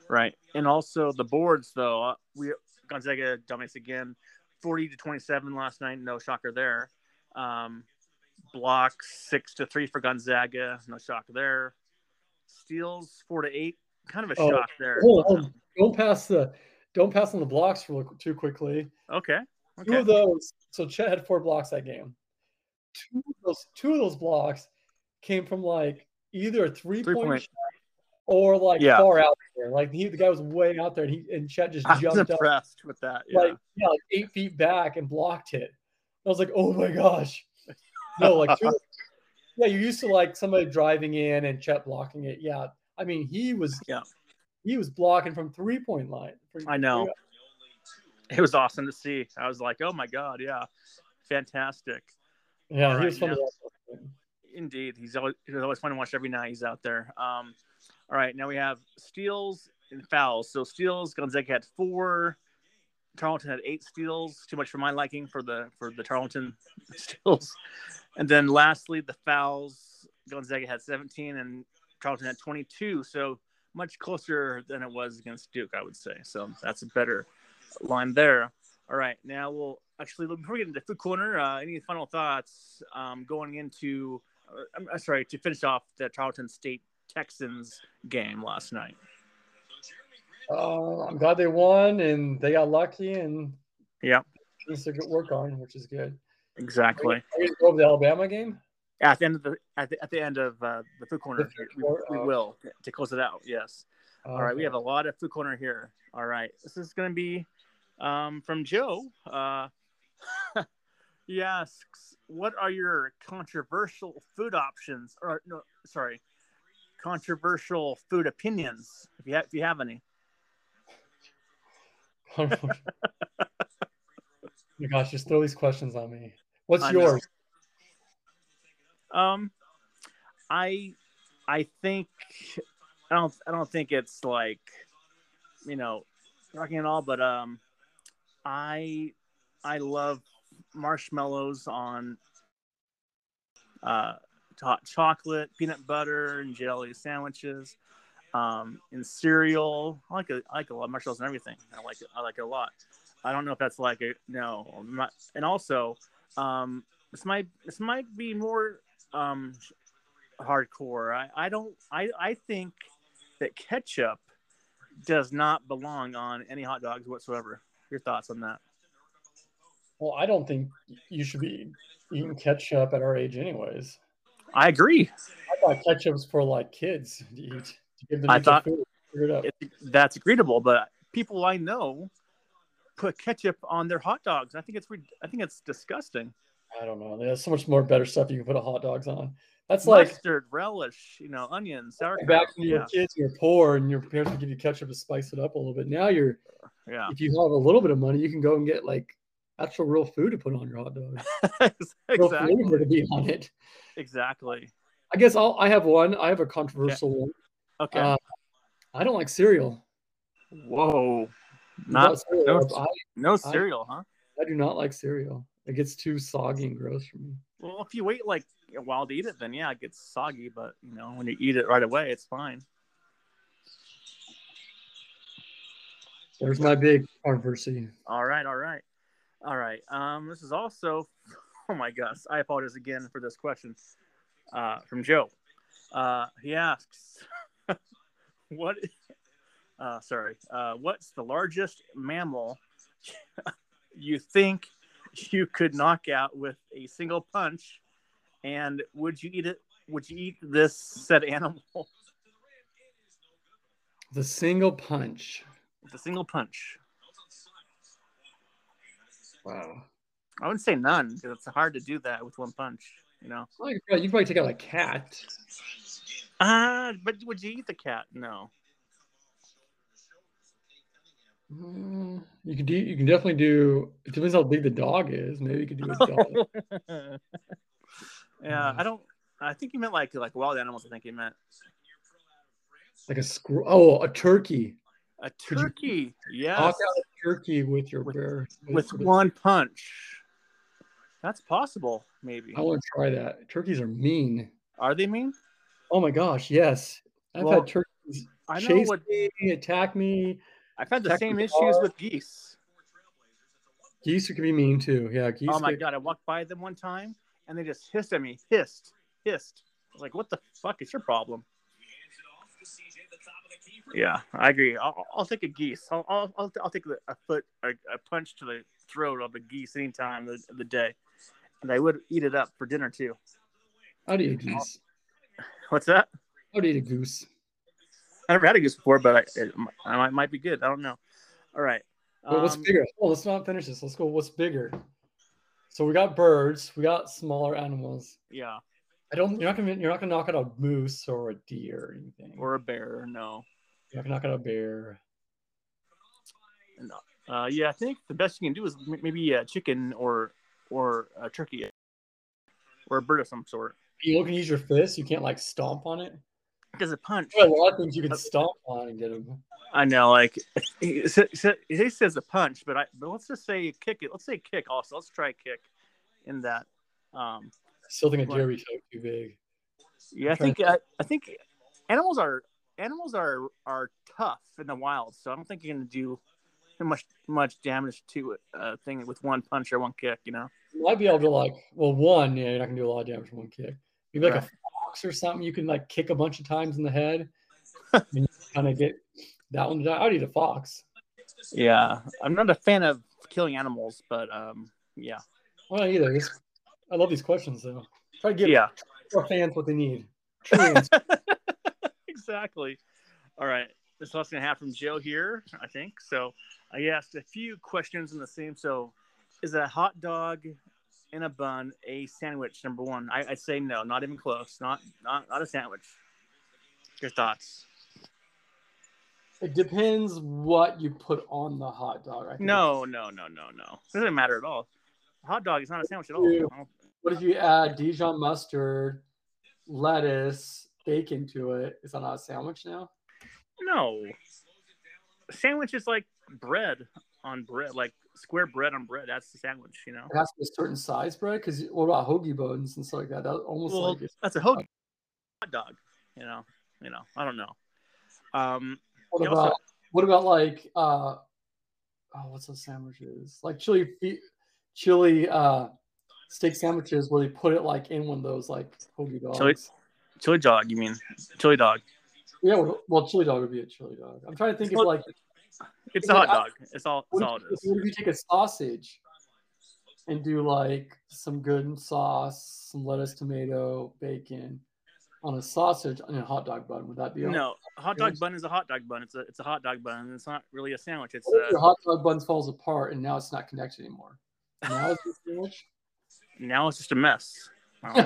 Right. And also the boards though, uh, we Gonzaga dominates again, forty to twenty seven last night. No shocker there. Um, blocks six to three for Gonzaga. No shock there. Steals four to eight. Kind of a oh, shock there. Hold on. Don't pass the don't pass on the blocks too quickly. Okay. okay. Two of those. So Chet had four blocks that game. Two of those two of those blocks came from like either a three, three point, point, shot or like yeah. far out there. Like he, the guy was way out there, and he and Chet just jumped up, impressed with that. Yeah. Like yeah, like eight feet back and blocked it. I was like, oh my gosh. No, like two, yeah, you're used to like somebody driving in and Chet blocking it. Yeah, I mean he was yeah he was blocking from three point line. I know. It was awesome to see. I was like, oh my god, yeah, fantastic. Yeah, All he was fun. Indeed, he's always he's always fun to watch every night he's out there. Um, all right, now we have steals and fouls. So steals, Gonzaga had four. Tarleton had eight steals. Too much for my liking for the for the Tarleton steals. And then lastly, the fouls. Gonzaga had 17 and Tarleton had 22. So much closer than it was against Duke, I would say. So that's a better line there. All right, now we'll actually before we get into food corner. Uh, any final thoughts um, going into? Uh, I'm sorry to finish off the Tarleton State Texans game last night? Uh, I'm glad they won and they got lucky and yeah, needs to work on, which is good. Exactly. Are you, are go the Alabama game? At the end of the at the, at the end of uh, the food corner, we, we oh. will to close it out. Yes. All right, we have a lot of food corner here. All right, this is going to be um, from Joe. Uh, he asks, "What are your controversial food options?" Or no, sorry, controversial food opinions, if you have, if you have any. Oh my gosh, just throw these questions on me. What's I yours? Know. Um, I, I think, I don't, I don't think it's like, you know, rocking at all, but um, I, I love marshmallows on uh hot chocolate, peanut butter, and jelly sandwiches, um, and cereal. I like it. I like a lot of marshmallows and everything. I like it. I like it a lot. I don't know if that's like a no. Not, and also, um, this might this might be more um, hardcore. I, I don't. I I think that ketchup does not belong on any hot dogs whatsoever. Your thoughts on that? Well, I don't think you should be eating ketchup at our age, anyways. I agree. I thought ketchup's for like kids to eat. To give them I thought it, that's agreeable, but people I know put ketchup on their hot dogs. I think it's I think it's disgusting. I don't know. There's so much more better stuff you can put a hot dogs on. That's Mustard, like mustard, relish, you know, onions, sauerkraut. Back when you were kids, you're poor, and your parents would give you ketchup to spice it up a little bit. Now you're, yeah. If you have a little bit of money, you can go and get like actual real food to put on your hot dog. exactly. Real flavor to be on it. Exactly. I guess I'll. I have one. I have a controversial okay. one. Okay. Uh, I don't like cereal. Whoa. Not cereal. no, I, no cereal, I, huh? I do not like cereal. It gets too soggy and gross for me. Well, if you wait like a while to eat it, then yeah, it gets soggy. But you know, when you eat it right away, it's fine. There's my big controversy. All right, all right. All right. Um, this is also, oh my gosh, I apologize again for this question uh, from Joe. Uh, he asks, what, uh, sorry, uh, what's the largest mammal you think you could knock out with a single punch? And would you eat it? Would you eat this said animal? The single punch. The single punch. Wow. I wouldn't say none because it's hard to do that with one punch. You know. Well, you, could, probably take out a cat. Ah, uh, but would you eat the cat? No. Mm, you can do. You can definitely do. It depends how big the dog is. Maybe you could do a dog. yeah, I don't. I think you meant like like wild animals. I think you meant like a squirrel. Oh, a turkey. A turkey. Yes. Knock out a turkey with your with, bear. With, with one punch. That's possible. Maybe. I want to try that. Turkeys are mean. Are they mean? Oh my gosh, yes. I've well, had turkeys I know chase what, me, attack me. I've had the same issues with geese. Geese can be mean too. Yeah, geese. Oh my god, I walked by them one time and they just hissed at me. Hissed, hissed. I was like, "What the fuck is your problem?" Yeah, I agree. I'll, I'll take a geese. I'll I'll, I'll, take a foot a, a, punch to the throat of a geese anytime of the, of the day, and I would eat it up for dinner too. I'd eat a goose. What's that? I'd eat a goose. I never had a goose before, but I, it, I might, might be good. I don't know. All right. Well, what's um, bigger? Oh, let's not finish this. Let's go. What's bigger? So we got birds. We got smaller animals. Yeah. I don't. You're not gonna. You're not gonna knock out a moose or a deer or anything. Or a bear. No. You're not gonna knock out a bear. No. Uh, yeah, I think the best you can do is maybe a chicken or or a turkey or a bird of some sort. You can use your fist. You can't like stomp on it. Does a punch? a lot of things you can stomp on and get them. I know, like he, he says a punch, but I but let's just say you kick it. Let's say kick also. Let's try kick in that. Um, I still think a deer would too big. Yeah, I think I, I think animals are animals are are tough in the wild, so I don't think you're gonna do much much damage to a thing with one punch or one kick. You know, you might be able to like well, one, yeah, you're not gonna do a lot of damage with one kick. Maybe like right. a fox or something you can like kick a bunch of times in the head and kind of get that one. I'd eat a fox. Yeah, I'm not a fan of killing animals, but um, yeah. Well, either. It's, I love these questions though. Try to give yeah. our fans what they need. exactly. All right. This is gonna have from Joe here, I think. So I asked a few questions in the same. So, is a hot dog in a bun a sandwich? Number one, I, would say no, not even close. Not not not a sandwich. Your thoughts? It depends what you put on the hot dog. no, no, no, no, no. It doesn't matter at all. A hot dog is not a sandwich at all. What if you add Dijon mustard, lettuce, bacon to it? Is that not a sandwich now? No. Sandwich is like bread on bread, like square bread on bread. That's the sandwich, you know. It has to be a certain size bread because what about hoagie bones and stuff like that? That almost well, like that's a hoagie hot dog. You know, you know. I don't know. Um, what about also, what about like uh, oh, what's those sandwiches? Like chili chili uh steak sandwiches where they put it like in one of those like hoagie dogs. Chili, chili dog, you mean chili dog? Yeah, well, chili dog would be a chili dog. I'm trying to think well, of like it's a hot dog. It's all. It's all it is. What if you take a sausage and do like some good sauce, some lettuce, tomato, bacon on a sausage on a hot dog bun? Would that be? No, a hot dog bun is a hot dog bun. It's a it's a hot dog bun. It's not really a sandwich. It's a, your hot dog bun falls apart and now it's not connected anymore. Now it's a sandwich. Now it's just a mess. all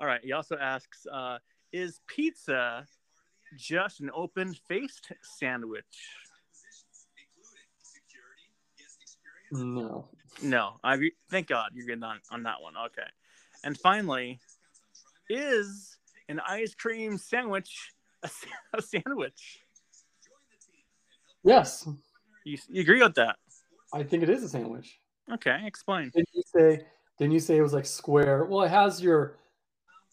right. He also asks, uh, "Is pizza just an open faced sandwich? No. No. I thank God you're getting on, on that one. Okay. And finally, is an ice cream sandwich a, a sandwich? Yes. You, you agree with that? I think it is a sandwich. Okay, explain. Didn't you say? Didn't you say it was like square? Well, it has your.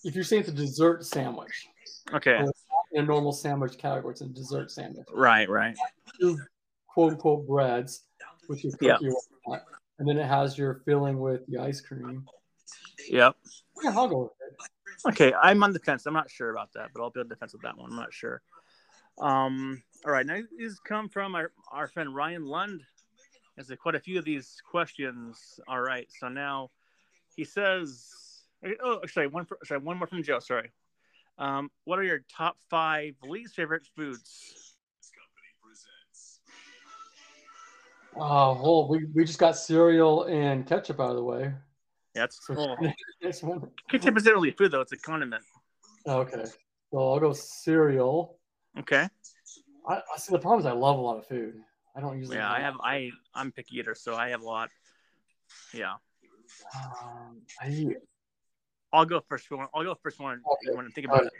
If you're saying it's a dessert sandwich. Okay in a normal sandwich category. It's a dessert sandwich. Right, right. Two quote unquote breads with your cookie, yeah. and then it has your filling with the ice cream. Yep. Yeah, I'll go with it. Okay, I'm on the fence. I'm not sure about that, but I'll be on the fence with that one. I'm not sure. Um, all right, now these come from our, our friend Ryan Lund. There's quite a few of these questions. All right, so now he says, oh, sorry, one for, sorry, one more from Joe. Sorry, Um, what are your top five least favorite foods? Oh, well, we, we just got cereal and ketchup out of the way. Yeah, that's cool. ketchup isn't really food though; it's a condiment. Okay, so I'll go cereal. Okay. I, I see the problem is I love a lot of food. I don't usually. Yeah, I have. I I'm picky eater, so I have a lot. Yeah. Um, I I'll go first one. I'll go first one. Okay. When I think about it.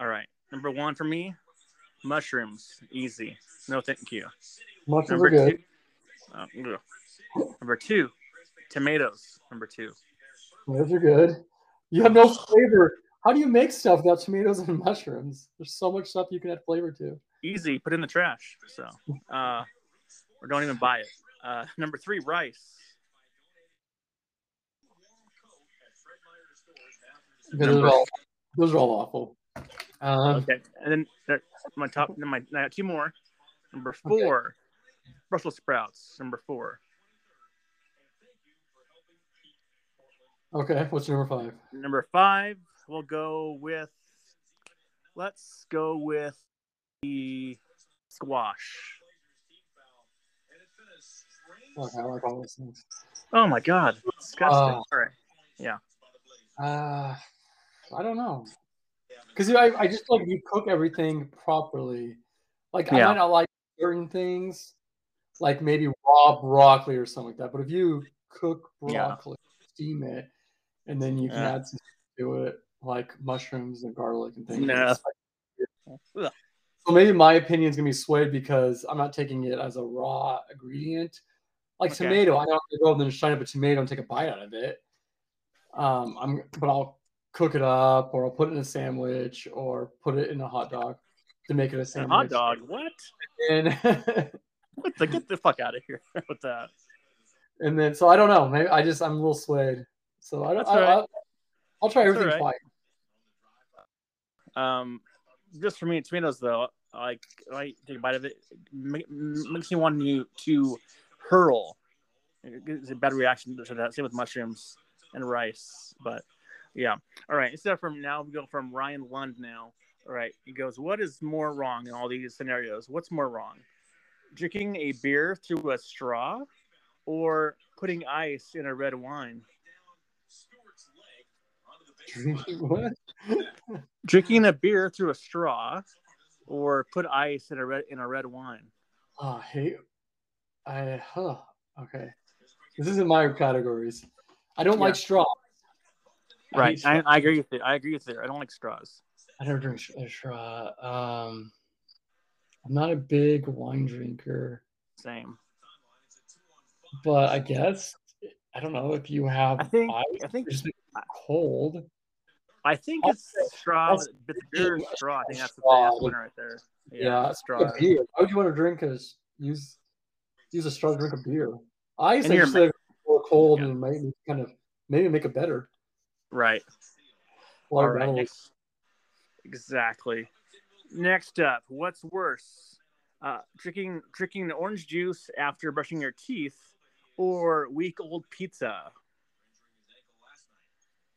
All right. Number one for me, mushrooms. Easy. No, thank you. Mushrooms Number are good. Two, uh, number two, tomatoes. Number two. Those are good. You have no flavor. How do you make stuff without tomatoes and mushrooms? There's so much stuff you can add flavor to. Easy. Put in the trash. So, uh, or don't even buy it. Uh, number three, rice. Those are, all, those are all awful. Um, okay, and then my top, then my I got two more. Number four, okay. Brussels sprouts. Number four. Okay, what's number five? Number five, we'll go with. Let's go with the squash. Okay, I like all things. Oh my god, disgusting! Uh, all right, yeah. Uh, I don't know. Because I, I just like you cook everything properly. Like yeah. I might not like certain things, like maybe raw broccoli or something like that. But if you cook broccoli, yeah. steam it, and then you can yeah. add some to it, like mushrooms and garlic and things. No. Like, so maybe my opinion is gonna be swayed because I'm not taking it as a raw ingredient. Like okay. tomato, I don't go and then shine up a tomato and take a bite out of it. Um, I'm but I'll cook it up or I'll put it in a sandwich or put it in a hot dog to make it a sandwich. A hot dog? What? And what the get the fuck out of here with that. And then so I don't know. Maybe I just I'm a little swayed. So I don't. I, right. I'll, I'll, try everything right. Um, just for me, tomatoes though, like I take a bite of it, makes me want to to hurl. It's a bad reaction to that. Same with mushrooms and rice, but yeah. All right. Instead of from now, we go from Ryan Lund now. All right. He goes, What is more wrong in all these scenarios? What's more wrong? Drinking a beer through a straw or putting ice in a red wine? Drinking what? Drinking a beer through a straw or put ice in a red in a red wine. Oh, hey. I huh. Okay. This isn't my categories. I don't yeah. like straw. Right. I, I, agree with it. I agree with it. I don't like straws. I never drink a straw. Um, I'm not a big wine drinker. Same. But I guess I don't know if you have. I think. Ice, I think just cold. I think it's straw. But the beer straw. I think that's the thing. winner right there. Yeah, yeah straw. Beer. Why would you want to drink? Cause use use a straw to drink a beer. Ice, and I just like cold yeah. and maybe kind of maybe make it better. Right. All right. Next, exactly. Next up, what's worse, uh, drinking drinking the orange juice after brushing your teeth, or week old pizza?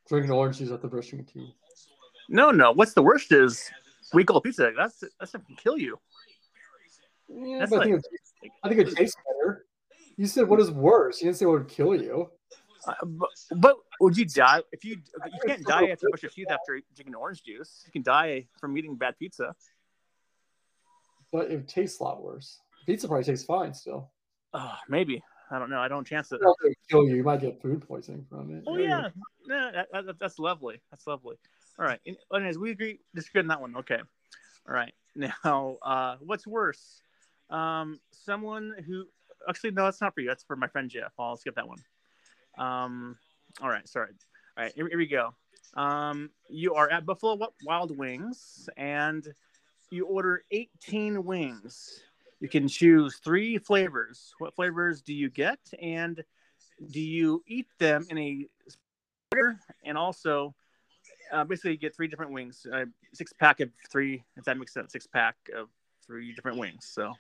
Drinking orange juice after brushing your teeth. No, no. What's the worst is week old pizza. That's that's gonna kill you. Yeah, that's like, I, think it, I think it tastes better. You said what is worse. You didn't say what would kill you. Uh, but, but, would you die if you you can't die after you brush your teeth after drinking orange juice? You can die from eating bad pizza. But it tastes a lot worse. Pizza probably tastes fine still. Uh, maybe I don't know. I don't chance it. Kill you. You might get food poisoning from it. Oh yeah, yeah. That, that, that's lovely. That's lovely. All right. Anyways, we agree. Disagree on that one. Okay. All right. Now, uh, what's worse? Um, someone who actually no, that's not for you. That's for my friend Jeff. I'll skip that one. Um, all right, sorry. All right, here, here we go. Um, you are at Buffalo Wild Wings and you order 18 wings. You can choose three flavors. What flavors do you get? And do you eat them in a order? and also uh, basically you get three different wings, uh, six pack of three, if that makes sense, six pack of three different wings. So, what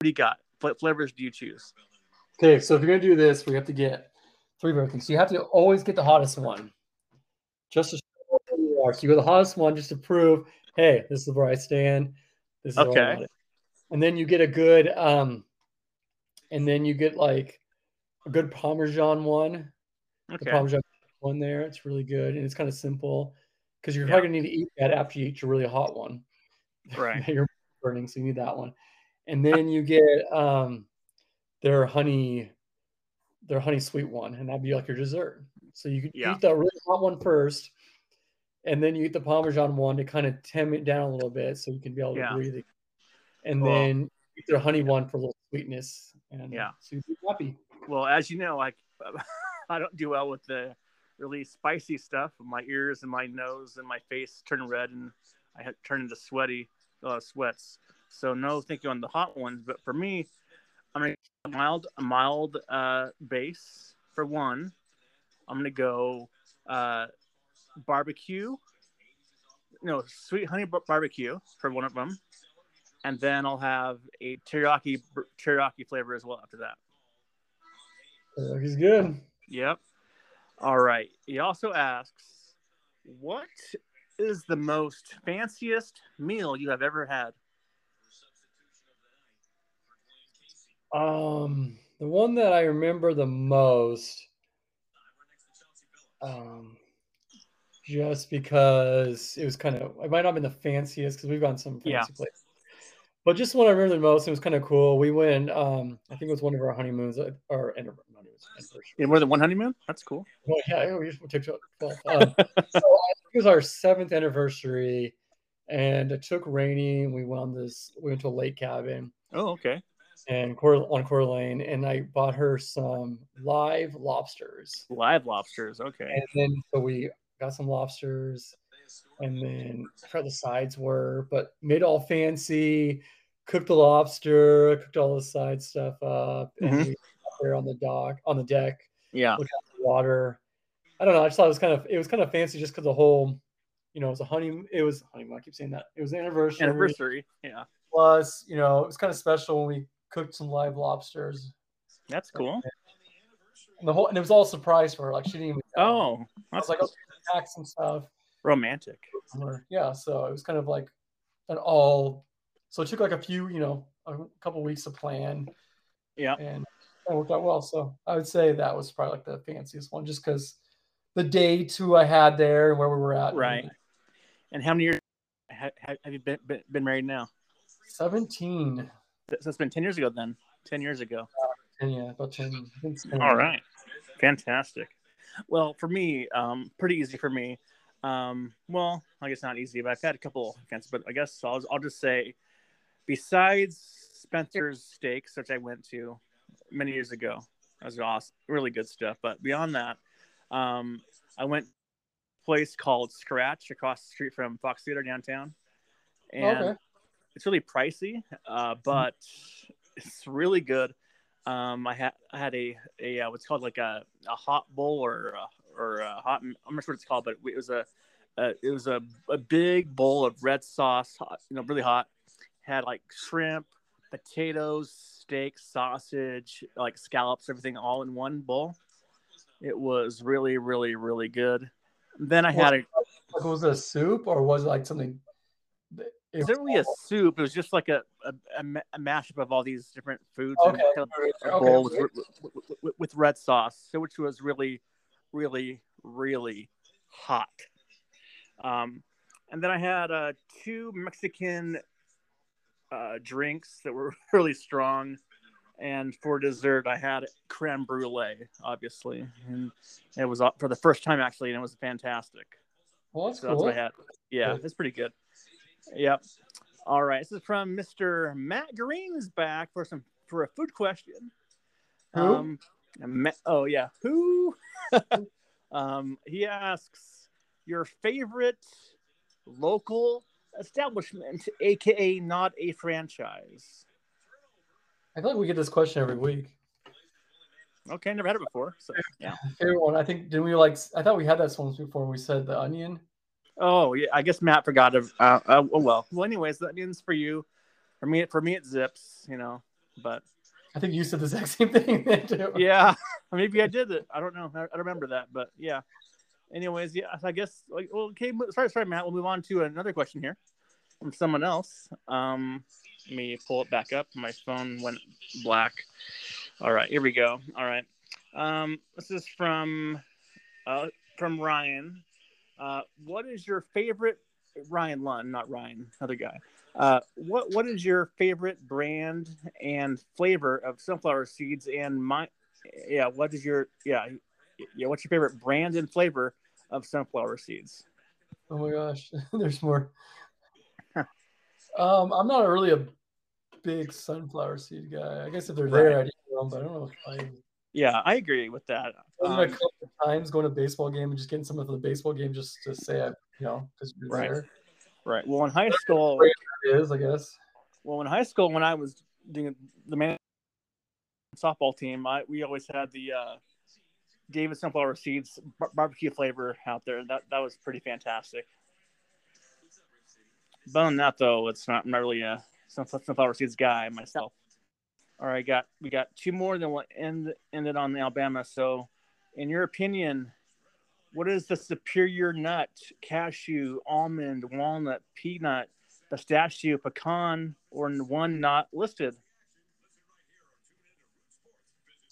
do you got? What flavors do you choose? Okay, so if you're gonna do this, we have to get three everything. So you have to always get the hottest one. Just to show dark. You go the hottest one just to prove, hey, this is where I stand. This is okay. And then you get a good, um, and then you get like a good Parmesan one. Okay. The Parmesan one there. It's really good and it's kind of simple because you're yeah. probably gonna need to eat that after you eat your really hot one. Right. you're burning, so you need that one. And then you get um their honey, their honey sweet one, and that'd be like your dessert. So you can yeah. eat the really hot one first, and then you eat the Parmesan one to kind of tame it down a little bit so you can be able to yeah. breathe. It. And well, then eat their honey one for a little sweetness, and yeah, so you be happy. Well, as you know, like I don't do well with the really spicy stuff. My ears and my nose and my face turn red, and I turned into sweaty uh, sweats. So no, thank you on the hot ones. But for me, I'm gonna mild, mild uh, base for one. I'm gonna go uh, barbecue. No, sweet honey barbecue for one of them, and then I'll have a teriyaki teriyaki flavor as well after that. He's good. Yep. All right. He also asks, "What is the most fanciest meal you have ever had?" Um, the one that I remember the most, um, just because it was kind of, it might not have been the fanciest because we've gone some fancy yeah. places. But just what I remember the most, it was kind of cool. We went, um, I think it was one of our honeymoons, uh, or in more than one honeymoon? That's cool. Well, yeah, we took 12. Um, so it was our seventh anniversary, and it took raining. We went on this, we went to a lake cabin. Oh, okay. And on Coeur d'Alene, and I bought her some live lobsters. Live lobsters, okay. And then so we got some lobsters, and then I forgot the sides were, but made all fancy. Cooked the lobster, cooked all the side stuff up, and mm-hmm. we there on the dock on the deck. Yeah, the water. I don't know. I just thought it was kind of it was kind of fancy just because the whole, you know, it was a honeymoon. It was honeymoon. I keep saying that. It was anniversary. Anniversary. Yeah. Plus, you know, it was kind of special when we cooked some live lobsters. That's cool. And the whole and it was all surprise for her. Like she didn't even. Oh, I was like, cool. pack some stuff. Romantic. Yeah. So it was kind of like an all. So it took like a few, you know, a couple weeks to plan. Yeah. And that worked out well. So I would say that was probably like the fanciest one, just because the day two I had there and where we were at. Right. And how many years have, have you been, been, been married now? Seventeen. So it's been ten years ago then. Ten years ago. Uh, yeah, about 10, 10 All right. Fantastic. Well, for me, um, pretty easy for me. Um, well, I guess not easy, but I've had a couple fancy, but I guess I'll, I'll just say, besides Spencer's Steaks, which I went to, many years ago. That was awesome, really good stuff. But beyond that, um, I went place called Scratch across the street from Fox Theater downtown, and okay. It's really pricey, uh, but it's really good. Um, I had I had a a uh, what's called like a, a hot bowl or a, or a hot I'm not sure what it's called, but it was a, a it was a, a big bowl of red sauce, hot, you know, really hot. Had like shrimp, potatoes, steak, sausage, like scallops, everything all in one bowl. It was really, really, really good. Then I had a. Was it a soup or was it like something? It was really a soup. It was just like a, a, a mashup of all these different foods okay. and a bowl okay. with, with, with red sauce, so which was really, really, really hot. Um, and then I had uh, two Mexican uh, drinks that were really strong. And for dessert, I had creme brulee, obviously, and it was for the first time actually, and it was fantastic. Well, that's so cool. That's what I had. Yeah, it's pretty good. Yep. All right, this is from Mr. Matt Green is back for some for a food question. Who? Um, oh yeah, who? um, he asks your favorite local establishment, aka not a franchise. I feel like we get this question every week. Okay, never had it before. So yeah, favorite one. I think didn't we like? I thought we had that once before. We said the onion. Oh yeah, I guess Matt forgot. Of uh, uh, oh, well, well. Anyways, that means for you. For me, for me, it zips. You know, but I think you said the exact same thing. yeah, maybe I did it. I don't know. I, I remember that, but yeah. anyways, yeah, I guess like well, okay, sorry, sorry, Matt. We'll move on to another question here from someone else. Um, let me pull it back up. My phone went black. All right, here we go. All right, um, this is from uh, from Ryan. Uh, what is your favorite Ryan Lund, not Ryan, other guy? Uh, what what is your favorite brand and flavor of sunflower seeds? And my yeah, what is your yeah yeah what's your favorite brand and flavor of sunflower seeds? Oh my gosh, there's more. um, I'm not really a big sunflower seed guy. I guess if they're there, I'd eat them, but I don't know if I. Yeah, I agree with that. Um, a couple of times going to baseball game and just getting some of the baseball game just to say, I, you know, because you're right. there. Right. Well, in high school, it is I guess. Well, in high school, when I was doing the man softball team, I we always had the uh, David sunflower seeds bar- barbecue flavor out there. That that was pretty fantastic. But than that, though, it's not, I'm not really a sunflower seeds guy myself. All right, got we got two more, then we'll end ended on the Alabama. So, in your opinion, what is the superior nut? Cashew, almond, walnut, peanut, pistachio, pecan, or one not listed?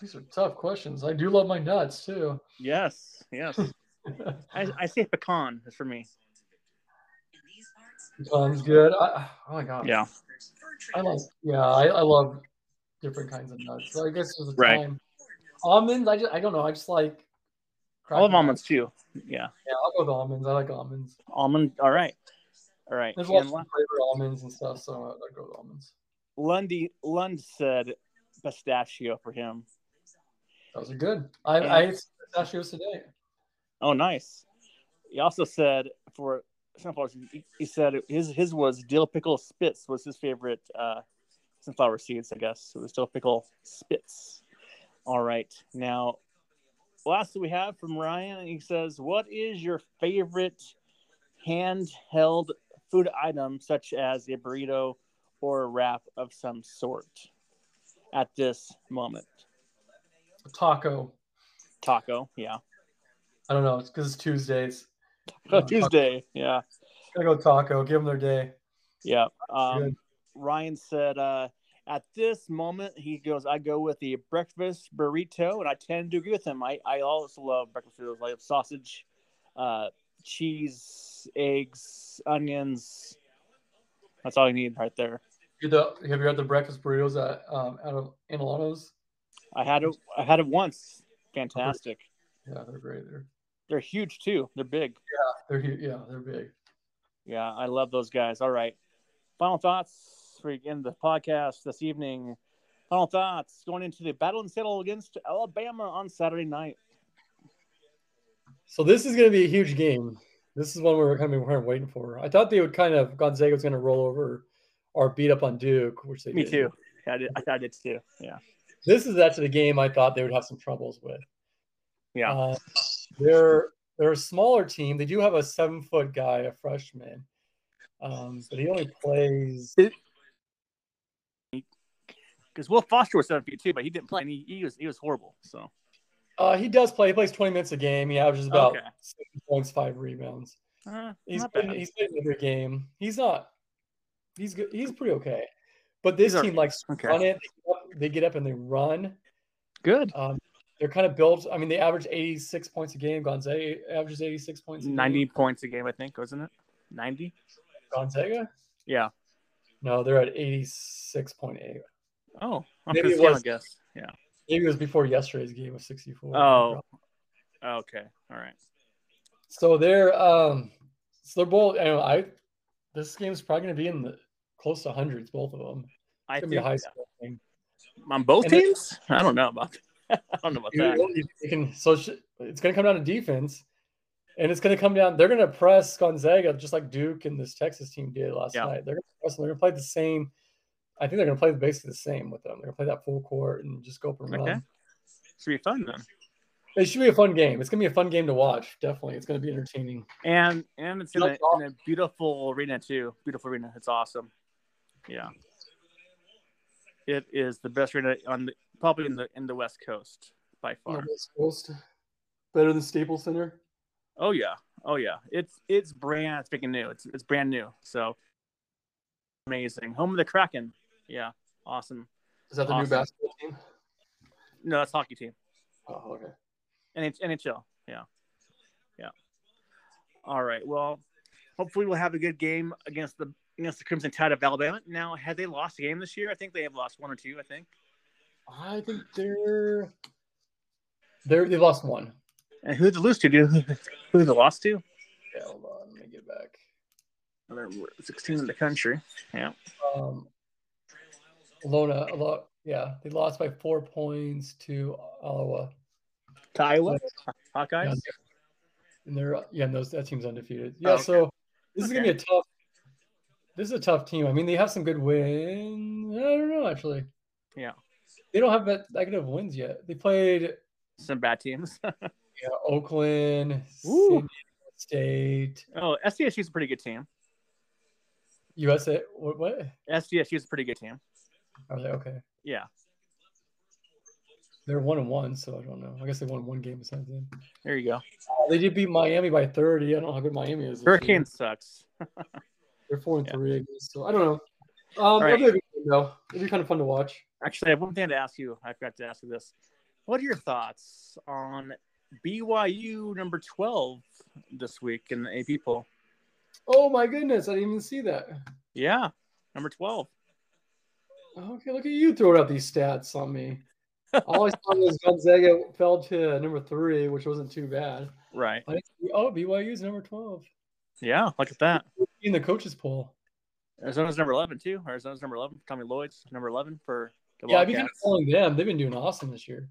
These are tough questions. I do love my nuts too. Yes, yes. I, I say pecan is for me. Pecan's good. I, oh my god. Yeah. I like. Yeah, I, I love different kinds of nuts. So I guess there's a right. time. Almonds. I just. I don't know. I just like I love almonds too. Yeah. Yeah, I'll go with almonds. I like almonds. Almond. All right. All right. There's lots of flavor almonds and stuff, so I go with almonds. Lundy Lund said pistachio for him. Those are good. I, and, I ate pistachios today. Oh, nice. He also said for sunflowers, he, he said his his was dill pickle Spitz was his favorite uh, sunflower seeds. I guess so it still pickle Spitz. All right, now last we have from Ryan, he says, "What is your favorite handheld food item, such as a burrito or a wrap of some sort, at this moment?" A taco. Taco, yeah. I don't know. It's because it's Tuesdays. Tuesday, taco. yeah. Gotta go taco. Give them their day. Yeah. Um, Ryan said, uh, at this moment, he goes, I go with the breakfast burrito, and I tend to agree with him. I, I also love breakfast burritos. I have sausage, uh, cheese, eggs, onions. That's all you need right there. You the, have you had the breakfast burritos at um, out of Anilano's? I had it. I had it once. Fantastic. Yeah, they're great. They're they're huge too. They're big. Yeah, they're yeah, they're big. Yeah, I love those guys. All right. Final thoughts for in the podcast this evening. Final thoughts going into the battle and Seattle against Alabama on Saturday night. So this is going to be a huge game. This is one we're kind of, we're waiting for. I thought they would kind of Gonzaga was going to roll over or beat up on Duke, which they me did. too. Yeah, I did. I did too. Yeah. This is actually the game I thought they would have some troubles with. Yeah. Uh, they're they're a smaller team. They do have a seven foot guy, a freshman, um, but he only plays because Will Foster was seven feet two, but he didn't play, and he, he was he was horrible. So, uh, he does play. He plays twenty minutes a game. He averages about okay. six points, five rebounds. Uh, he's been, he's played every game. He's not. He's good. He's pretty okay. But this team likes okay. run it. They get, up, they get, up, and they run. Good. Um, they're kind of built. I mean, they average 86 points a game. Gonzaga averages 86 points. 90 points a game, I think, wasn't it? 90. Gonzaga. Yeah. No, they're at 86.8. Oh, maybe it was. I guess. Yeah. Maybe it was before yesterday's game of 64. Oh. Okay. All right. So they're um, so they're both. I know I. This game is probably going to be in the close to hundreds, both of them. It's I think be a high school thing. On both and teams? I don't know about. That. I don't know about that. You can, so it's going to come down to defense, and it's going to come down. They're going to press Gonzaga just like Duke and this Texas team did last yeah. night. They're going to press. They're going to play the same I think they're going to play basically the same with them. They're going to play that full court and just go up and run. Okay. Should be fun then. It should be a fun game. It's going to be a fun game to watch. Definitely, it's going to be entertaining. And and it's in a, in a beautiful arena too. Beautiful arena. It's awesome. Yeah. It is the best arena on the, probably in the in the West Coast by far. West Coast, better than Staples Center. Oh yeah, oh yeah. It's it's brand speaking new. It's it's brand new. So amazing. Home of the Kraken. Yeah, awesome. Is that the awesome. new basketball team? No, that's hockey team. Oh, okay. NH- NHL. Yeah, yeah. All right. Well, hopefully we'll have a good game against the against the Crimson Tide of Alabama. Now, had they lost a game this year? I think they have lost one or two. I think. I think they're they're they lost one. And who did they lose to? Do who did they lost to? Yeah, hold on. Let me get back. They're 16 in the country. Yeah. Um, Iona, a lot. Yeah, they lost by four points to Iowa. To Iowa, Hawkeyes. Yeah, and they're yeah, and those that team's undefeated. Yeah, oh, okay. so this is gonna be a tough. This is a tough team. I mean, they have some good wins. I don't know actually. Yeah. They don't have that negative wins yet. They played some bad teams. yeah, Oakland, State. Oh, SDSU is a pretty good team. USA, what? what? SDSU is a pretty good team. Are they okay? Yeah. They're one and one, so I don't know. I guess they won one game besides them. There you go. Uh, they did beat Miami by thirty. I don't know how good Miami is. Hurricane sucks. They're four and yeah. three, I guess. So I don't know. Um, right. it'll, be, it'll be kind of fun to watch. Actually, I have one thing to ask you. I forgot to ask you this. What are your thoughts on BYU number 12 this week in the AP poll? Oh my goodness, I didn't even see that. Yeah, number 12. Okay, look at you throwing out these stats on me. All I saw was Gonzaga fell to number three, which wasn't too bad. Right. Oh, BYU's number 12. Yeah, look at that. In the coaches poll. Arizona's number 11, too. Arizona's number 11. Tommy Lloyd's number 11 for the Yeah, I've been following them. They've been doing awesome this year.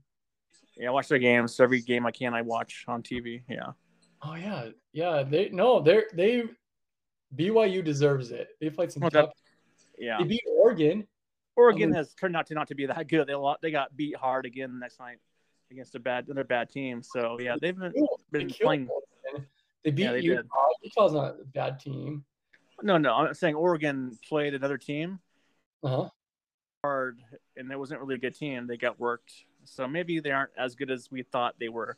Yeah, I watch their games. Every game I can, I watch on TV. Yeah. Oh yeah, yeah. They no, they're they BYU deserves it. They played some tough. Yeah. They beat Oregon. Oregon I mean, has turned out to not to be that good. They they got beat hard again the next night against a bad another bad team. So yeah, they've been, been they playing. They beat yeah, they Utah. Did. Utah's not a bad team. No, no, I'm saying Oregon played another team. Uh huh. Hard, and it wasn't really a good team. They got worked so maybe they aren't as good as we thought they were.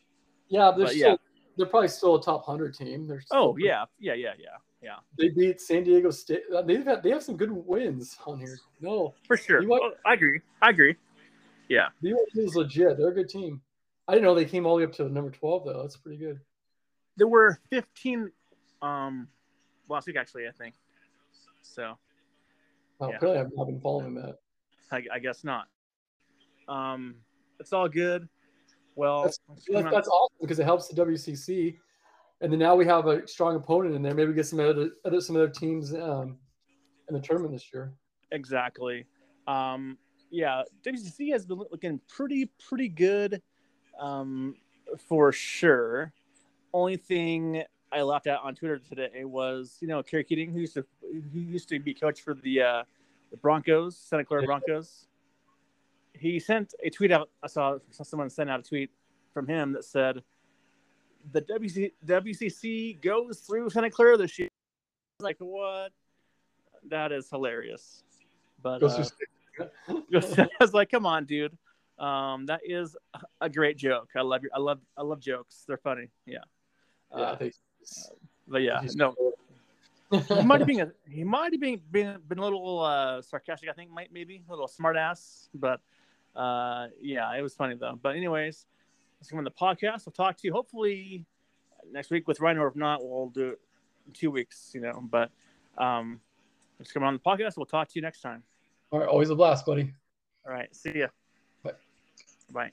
Yeah, they're but, still, yeah. they're probably still a top hundred team. They're oh pretty, yeah, yeah, yeah, yeah, yeah. They beat San Diego State. Uh, they've had, they have some good wins on here. No, for sure. Oh, I agree. I agree. Yeah, BYU is legit. They're a good team. I didn't know they came all the way up to number twelve though. That's pretty good. There were fifteen um last week actually. I think so. Oh, yeah. really? I've not been following that. I, I guess not. Um, it's all good. Well, that's, that's, that's awesome because it helps the WCC, and then now we have a strong opponent in there. Maybe get some other, other some other teams um, in the tournament this year. Exactly. Um, yeah, WCC has been looking pretty pretty good um, for sure. Only thing I laughed at on Twitter today was you know Kerry Keating, who used to who used to be coach for the uh, the Broncos, Santa Clara Broncos he sent a tweet out. I saw, saw someone send out a tweet from him that said, "The WC, WCC goes through Santa Clara this year." Like what? That is hilarious. But uh, I was like, "Come on, dude." Um, that is a great joke. I love your, I love, I love jokes. They're funny. Yeah. Yeah. Uh, but yeah, no. he might have been a, he might have been, been been a little uh, sarcastic. I think might maybe a little smartass, but uh, yeah, it was funny though. But anyways, come on the podcast. We'll talk to you hopefully next week with Ryan, or if not, we'll do it in two weeks. You know, but um, let's come on the podcast. We'll talk to you next time. All right, always a blast, buddy. All right, see ya. Bye. Bye.